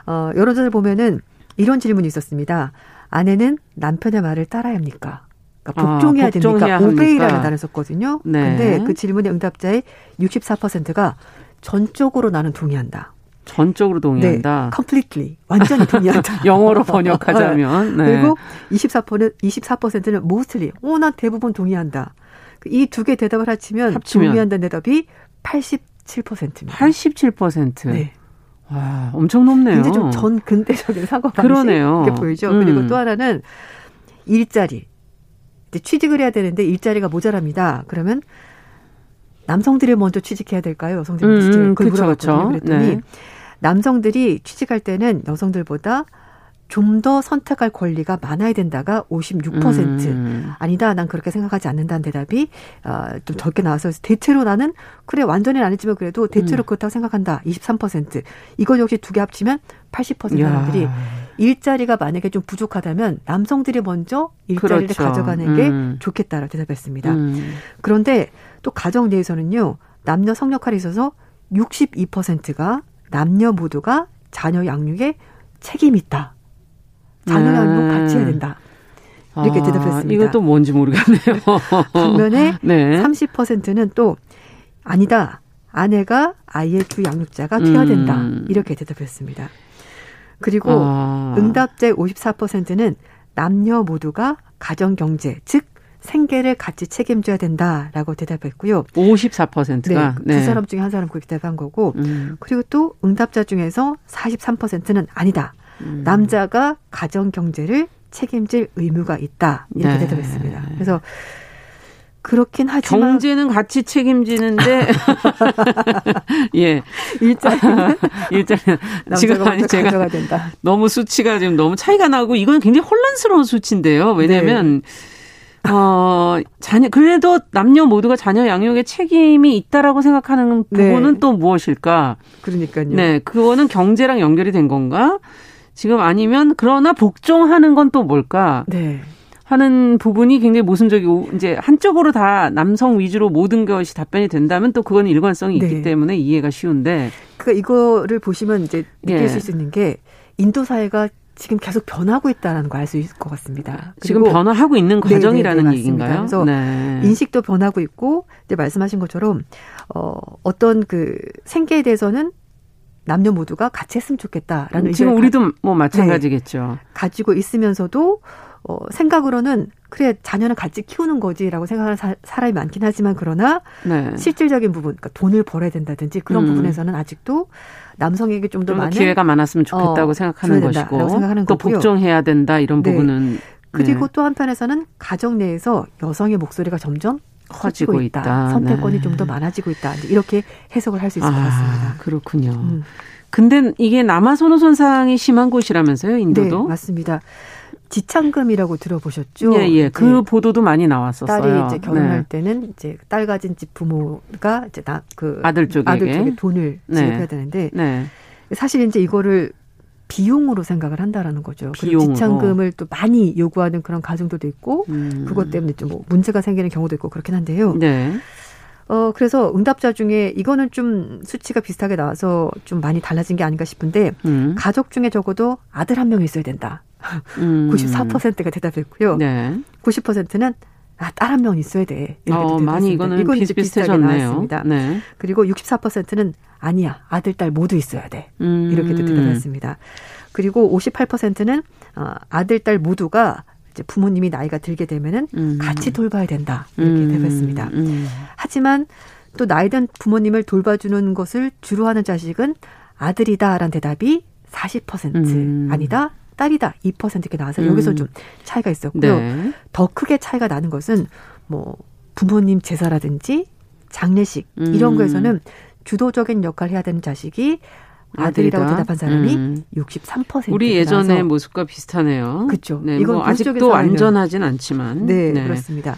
어, 여론조사를 보면은 이런 질문이 있었습니다. 아내는 남편의 말을 따라야 합니까? 그러니까 아, 복종해야 복종해야 됩니까? 오베이라는? 단어를 썼거든요. 네. 근데 그 질문의 응답자의 64%가 전적으로 나는 동의한다. 전적으로 동의한다. 네, completely 완전히 동의한다. 영어로 번역하자면 네. 그리고 24%는 24%는 mostly. 어, 난 대부분 동의한다. 이 두 개 대답을 합치면, 합치면. 동의한다는 대답이 87%입니다. 87%. 네. 와, 엄청 높네요. 굉장히 좀전 근대적인 사고 방식. 이렇게 보이죠. 음. 그리고 또 하나는 일자리. 이제 취직을 해야 되는데 일자리가 모자랍니다. 그러면 남성들이 먼저 취직해야 될까요? 여성들이 음, 취직을 음. 그쵸. 그랬더니 네. 남성들이 취직할 때는 여성들보다 좀 더 선택할 권리가 많아야 된다가 56%. 음. 아니다, 난 그렇게 생각하지 않는다는 대답이 어, 좀 적게 나와서 대체로 나는 그래 완전히는 아니지만 그래도 대체로 음. 그렇다고 생각한다. 23%. 이거 역시 두 개 합치면 80% 사람들이 야. 일자리가 만약에 좀 부족하다면 남성들이 먼저 일자리를 그렇죠. 가져가는 게 음. 좋겠다라고 대답했습니다. 음. 그런데 또 가정 내에서는요 남녀 성역할에 있어서 62%가 남녀 모두가 자녀 양육에 책임이 있다. 자녀 네. 양육 같이 해야 된다. 이렇게 아, 대답했습니다. 이것도 뭔지 모르겠네요. 반면에 네. 30%는 또 아니다. 아내가 아이의 주 양육자가 되어야 된다. 음. 이렇게 대답했습니다. 그리고 아. 응답자의 54%는 남녀 모두가 가정 경제, 즉 생계를 같이 책임져야 된다라고 대답했고요. 54%가 네, 두 사람 중에 한 사람 그렇게 대답한 거고. 음. 그리고 또 응답자 중에서 43%는 아니다. 음. 남자가 가정 경제를 책임질 의무가 있다. 이렇게 네. 대답했습니다. 그래서 그렇긴 하지만 경제는 같이 책임지는데 예 일자리는 일단은 지금 아니 제가 된다. 너무 수치가 지금 너무 차이가 나고 이건 굉장히 혼란스러운 수치인데요. 왜냐하면 네. 어 자녀 그래도 남녀 모두가 자녀 양육에 책임이 있다라고 생각하는 네. 부분은 또 무엇일까? 그러니까요. 네, 그거는 경제랑 연결이 된 건가? 지금 아니면 그러나 복종하는 건 또 뭘까? 네. 하는 부분이 굉장히 모순적이고 이제 한쪽으로 다 남성 위주로 모든 것이 답변이 된다면 또 그건 일관성이 있기 네. 때문에 이해가 쉬운데 그러니까 이거를 보시면 이제 느낄 예. 수 있는 게 인도 사회가 지금 계속 변하고 있다는 걸 알 수 있을 것 같습니다. 지금 변화하고 있는 과정이라는 네네네, 얘기인가요? 그래서 네. 인식도 변하고 있고 이제 말씀하신 것처럼 어 어떤 그 생계에 대해서는 남녀 모두가 같이 했으면 좋겠다라는 지금 우리도 뭐 마찬가지겠죠. 가, 지고 있으면서도 어 생각으로는 그래 자녀는 같이 키우는 거지라고 생각하는 사, 사람이 많긴 하지만 그러나 네. 실질적인 부분, 그러니까 돈을 벌어야 된다든지 그런 음. 부분에서는 아직도 남성에게 좀 더 많은 기회가 많았으면 좋겠다고 어, 생각하는 것이고 생각하는 또 거고요. 복종해야 된다 이런 네. 부분은 그리고 네. 또 한편에서는 가정 내에서 여성의 목소리가 점점 커지고 있다. 있다. 선택권이 네. 좀더 많아지고 있다. 이렇게 해석을 할 수 있을 것 아, 같습니다. 그렇군요. 음. 근데 이게 남아선호 손상이 심한 곳이라면서요, 네, 인도도? 맞습니다. 지창금이라고 들어보셨죠? 예, 예. 그 이제 보도도 많이 나왔었어요. 딸이 이제 결혼할 네. 때는 이제 딸 가진 집 부모가 이제 나 그 아들 쪽에게. 아들 쪽에 돈을 네. 지급해야 되는데 네. 사실 이제 이거를 비용으로 생각을 한다라는 거죠. 그리고 비용으로. 지창금을 또 많이 요구하는 그런 가정들도 있고 음. 그것 때문에 좀 뭐 문제가 생기는 경우도 있고 그렇긴 한데요. 네. 어 그래서 응답자 중에 이거는 좀 수치가 비슷하게 나와서 좀 많이 달라진 게 아닌가 싶은데 음. 가족 중에 적어도 아들 한 명 있어야 된다. 음. 94%가 대답했고요. 네. 90%는 아, 딸 한 명 있어야 돼. 이렇게 어, 많이. 이거는 이건 이제 비슷하게 비슷비슷해졌네요. 나왔습니다. 네. 그리고 64%는 아니야. 아들, 딸 모두 있어야 돼. 음. 이렇게 또 대답했습니다. 그리고 58%는 어, 아들, 딸 모두가 이제 부모님이 나이가 들게 되면은 음. 같이 돌봐야 된다. 이렇게 음. 대답했습니다. 음. 하지만 또 나이 든 부모님을 돌봐주는 것을 주로 하는 자식은 아들이다라는 대답이 40% 음. 아니다. 딸이다 2% 이렇게 나와서 음. 여기서 좀 차이가 있었고요. 네. 더 크게 차이가 나는 것은 뭐 부모님 제사라든지 장례식 음. 이런 거에서는 주도적인 역할을 해야 되는 자식이 아들이라고. 대답한 사람이 음. 63% 우리 예전의 모습과 비슷하네요. 그쵸. 네, 이건 뭐 아직도 완전하진 않지만. 네, 그렇습니다.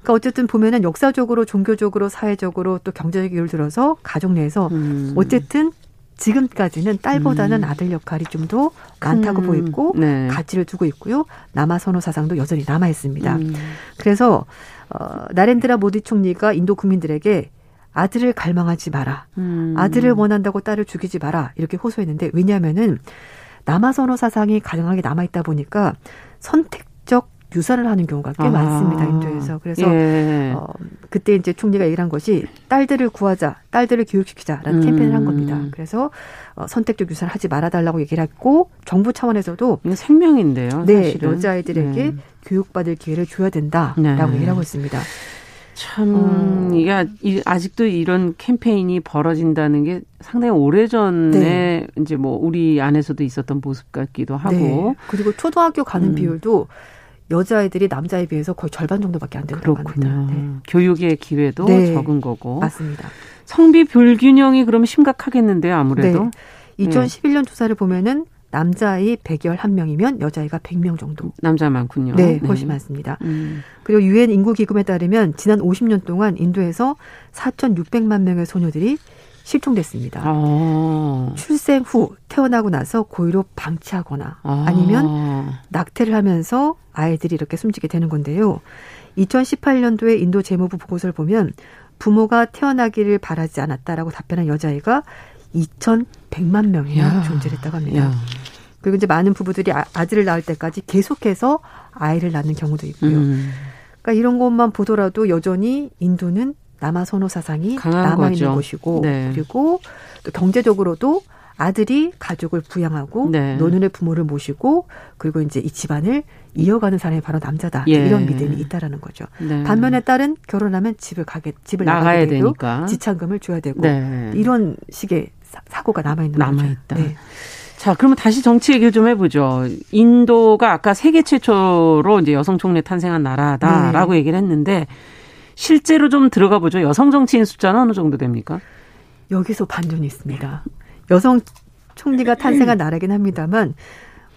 그러니까 어쨌든 보면은 역사적으로 종교적으로 사회적으로 또 경제적 이유를 들어서 가족 내에서 음. 어쨌든 지금까지는 딸보다는 아들 역할이 좀 더 많다고 큰, 보였고 네. 가치를 두고 있고요. 남아 선호 사상도 여전히 남아 있습니다. 음. 그래서 어, 나렌드라 모디 총리가 인도 국민들에게 아들을 갈망하지 마라. 음. 아들을 원한다고 딸을 죽이지 마라. 이렇게 호소했는데 왜냐하면은 남아 선호 사상이 가능하게 남아 있다 보니까 선택적 유산을 하는 경우가 꽤 아. 많습니다. 인도에서. 그래서 예. 어, 그때 이제 총리가 얘기를 한 것이 딸들을 구하자, 딸들을 교육시키자라는 음. 캠페인을 한 겁니다. 그래서 어, 선택적 유산을 하지 말아달라고 얘기를 했고 정부 차원에서도 생명인데요. 네 사실은. 여자아이들에게 네. 교육받을 기회를 줘야 된다라고 네. 얘기를 하고 있습니다. 참 어. 이게 아- 이- 아직도 이런 캠페인이 벌어진다는 게 상당히 오래전에 네. 이제 뭐 우리 안에서도 있었던 모습 같기도 하고 네. 그리고 초등학교 가는 음. 비율도 여자아이들이 남자에 비해서 거의 절반 정도밖에 안 된다고 그렇군요. 합니다. 네. 교육의 기회도 네. 적은 거고 맞습니다. 성비 불균형이 그러면 심각하겠는데요, 아무래도. 네. 2011년 조사를 보면은 남자아이 111명이면 여자아이가 100명 정도. 남자 많군요. 네, 훨씬 많습니다. 음. 그리고 유엔 인구기금에 따르면 지난 50년 동안 인도에서 4,600만 명의 소녀들이 실종됐습니다. 어. 출생 후 태어나고 나서 고의로 방치하거나 아. 아니면 낙태를 하면서 아이들이 이렇게 숨지게 되는 건데요. 2018년도에 인도 재무부 보고서를 보면 부모가 태어나기를 바라지 않았다라고 답변한 여자아이가 2,100만 명이나 야. 존재했다고 합니다. 야. 그리고 이제 많은 부부들이 아, 아들을 낳을 때까지 계속해서 아이를 낳는 경우도 있고요. 음. 그러니까 이런 것만 보더라도 여전히 인도는 남아 선호 사상이 남아 있는. 곳이고 네. 그리고 또 경제적으로도 아들이 가족을 부양하고 네. 노년의 부모를 모시고 그리고 이제 이 집안을 이어가는 사람이 바로 남자다 예. 이런 믿음이 있다라는 거죠. 네. 반면에 딸은 결혼하면 집을 가게 집을 나가야 되고. 지참금을 줘야 되고 네. 이런 식의 사, 고가 남아 있는 남아 거죠. 있다. 네. 자, 그러면 다시 정치 얘기를 좀 해보죠. 인도가 아까 세계 최초로 이제 여성 총리 탄생한 나라다라고 네. 얘기를 했는데 실제로 좀 들어가 보죠. 여성 정치인 숫자는 어느 정도 됩니까? 여기서 반전이 있습니다. 여성 총리가 탄생한 나라긴 합니다만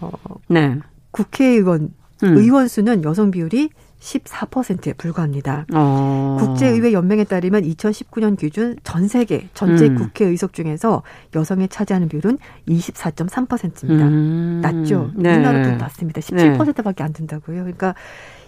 어, 네. 국회의원 음. 의원 수는 여성 비율이 14%에 불과합니다. 어. 국제의회 연맹에 따르면 2019년 기준 전 세계 전체 음. 국회 의석 중에서 여성이 차지하는 비율은 24.3%입니다. 음. 낮죠. 네. 우리나라도 낮습니다. 17%밖에 안 된다고요. 그러니까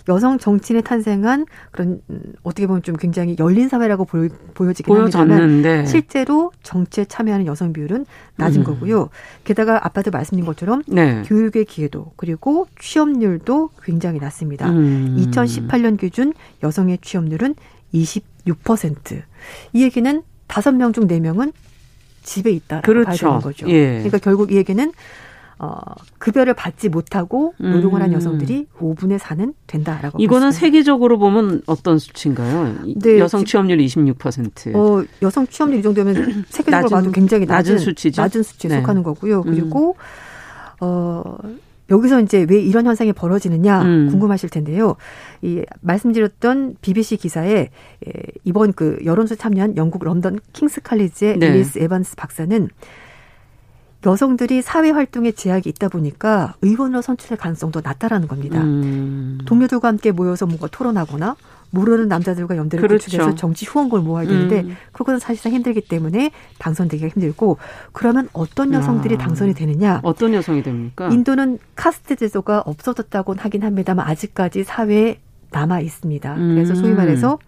여성 정치인의 탄생한 그런 음, 어떻게 보면 좀 굉장히 열린 사회라고 보여, 보여지긴 합니다만 보여졌는데 실제로 정치에 참여하는 여성 비율은 낮은 음. 거고요. 게다가 아빠도 말씀드린 것처럼 네. 교육의 기회도 그리고 취업률도 굉장히 낮습니다. 음. 2018년 기준 여성의 취업률은 26%. 이 얘기는 5명 중 4명은 집에 있다. 그렇죠. 봐야 되는 거죠. 예. 그러니까 결국 이 얘기는 어, 급여를 받지 못하고 노동을 한 음. 여성들이 5분의 4는 된다라고. 이거는 볼 수가 세계적으로 보면 어떤 수치인가요? 이- 네, 여성 지- 취업률 26%. 어, 여성 취업률 이 정도면 세계적으로 낮은- 봐도 굉장히 낮은, 낮은 수치죠? 낮은 수치에 네. 속하는 거고요. 음. 그리고 어 여기서 이제 왜 이런 현상이 벌어지느냐 음. 궁금하실 텐데요. 이 말씀드렸던 BBC 기사에 에, 이번 그 여론조사 참여한 영국 런던 킹스 칼리지의 네. 앨리스 에반스 박사는 여성들이 사회 활동에 제약이 있다 보니까 의원으로 선출될 가능성도 낮다라는 겁니다. 음. 동료들과 함께 모여서 뭔가 토론하거나 모르는 남자들과 연대를 그렇죠. 구축해서 정치 후원금을 모아야 되는데 음. 그것은 사실상 힘들기 때문에 당선되기가 힘들고 그러면 어떤 여성들이 아. 당선이 되느냐? 어떤 여성이 됩니까? 인도는 카스트 제도가 없어졌다고는 하긴 합니다만 아직까지 사회에 남아 있습니다. 그래서 소위 음. 말해서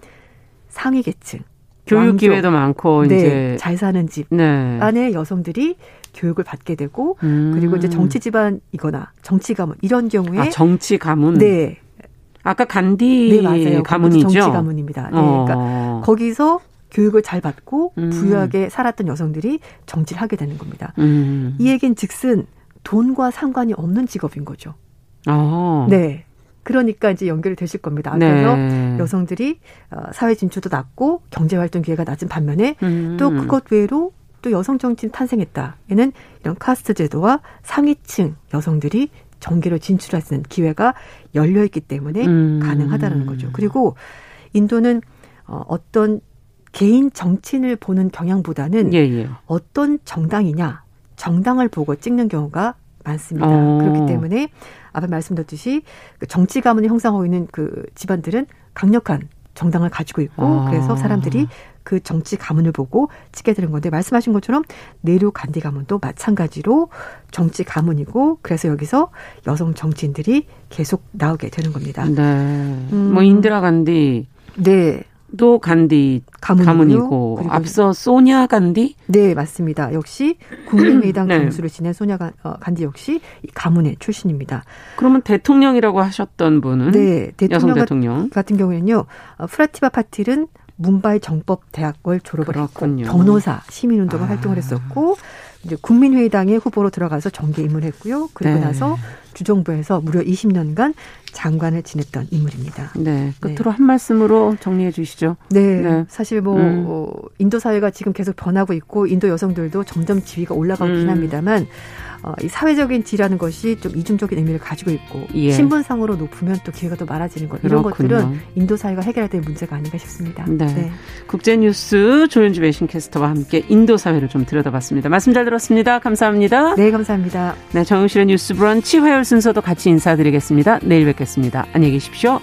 상위 계층, 교육 왕족, 기회도 많고 네, 이제 잘 사는 집 네. 안에 여성들이 교육을 받게 되고 음. 그리고 이제 정치 집안이거나 정치 가문 이런 경우에 아, 정치 가문. 네, 아까 간디 네 맞아요. 가문이죠. 정치 가문입니다. 네, 그러니까 어. 거기서 교육을 잘 받고 음. 부유하게 살았던 여성들이 정치를 하게 되는 겁니다. 음. 이 얘기는 즉슨 돈과 상관이 없는 직업인 거죠. 어. 네. 그러니까 이제 연결이 되실 겁니다. 네. 그래서 여성들이 어, 사회 진출도 낮고 경제 활동 기회가 낮은 반면에 음. 또 그것 외로 또 여성 정치인 탄생했다. 얘는 이런 카스트 제도와 상위층 여성들이 정계로 진출할 수 있는 기회가 열려 있기 때문에 음. 가능하다는 거죠. 그리고 인도는 어, 어떤 개인 정치인을 보는 경향보다는 예, 예. 어떤 정당이냐 정당을 보고 찍는 경우가 많습니다. 어. 그렇기 때문에 아까 말씀드렸듯이 그 정치 가문을 형성하고 있는 그 집안들은 강력한 정당을 가지고 있고 아. 그래서 사람들이 그 정치 가문을 보고 찍게 되는 건데 말씀하신 것처럼 내류 간디 가문도 마찬가지로 정치 가문이고 그래서 여기서 여성 정치인들이 계속 나오게 되는 겁니다. 네. 음. 뭐 인디라 간디 네. 도 간디. 가문이고 그리고 앞서 소냐 간디 네, 맞습니다. 역시 국민의당 네. 정수를 지낸 소냐 간- 어, 간디 역시 이 가문의 출신입니다. 그러면 대통령이라고 하셨던 분은 네, 대통령, 대통령 같은 경우에는요, 어, 프라티바 파틸은 문바이 정법대학을 졸업을 그렇군요. 했고 변호사, 시민운동을 아. 활동을 했었고 이제 국민회의당의 후보로 들어가서 정계 입문했고요. 그리고 네. 나서 주정부에서 무려 20년간 장관을 지냈던 인물입니다. 네 끝으로 한 말씀으로 정리해 주시죠. 네, 네. 사실 뭐 음. 어, 인도 사회가 지금 계속 변하고 있고 인도 여성들도 점점 지위가 올라가고 있긴 음. 합니다만 어, 이 사회적인 지라는 것이 좀 이중적인 의미를 가지고 있고 예. 신분상으로 높으면 또 기회가 더 많아지는 것 이런 그렇군요. 것들은 인도 사회가 해결해야 될 문제가 아닌가 싶습니다. 네. 국제뉴스 조윤주 외신캐스터와 함께 인도 사회를 좀 들여다봤습니다. 말씀 잘 들었습니다. 감사합니다. 네, 감사합니다. 네, 정용실의 뉴스 브런치 화요일 순서도 같이 인사드리겠습니다. 내일 뵙겠습니다. 안녕히 계십시오.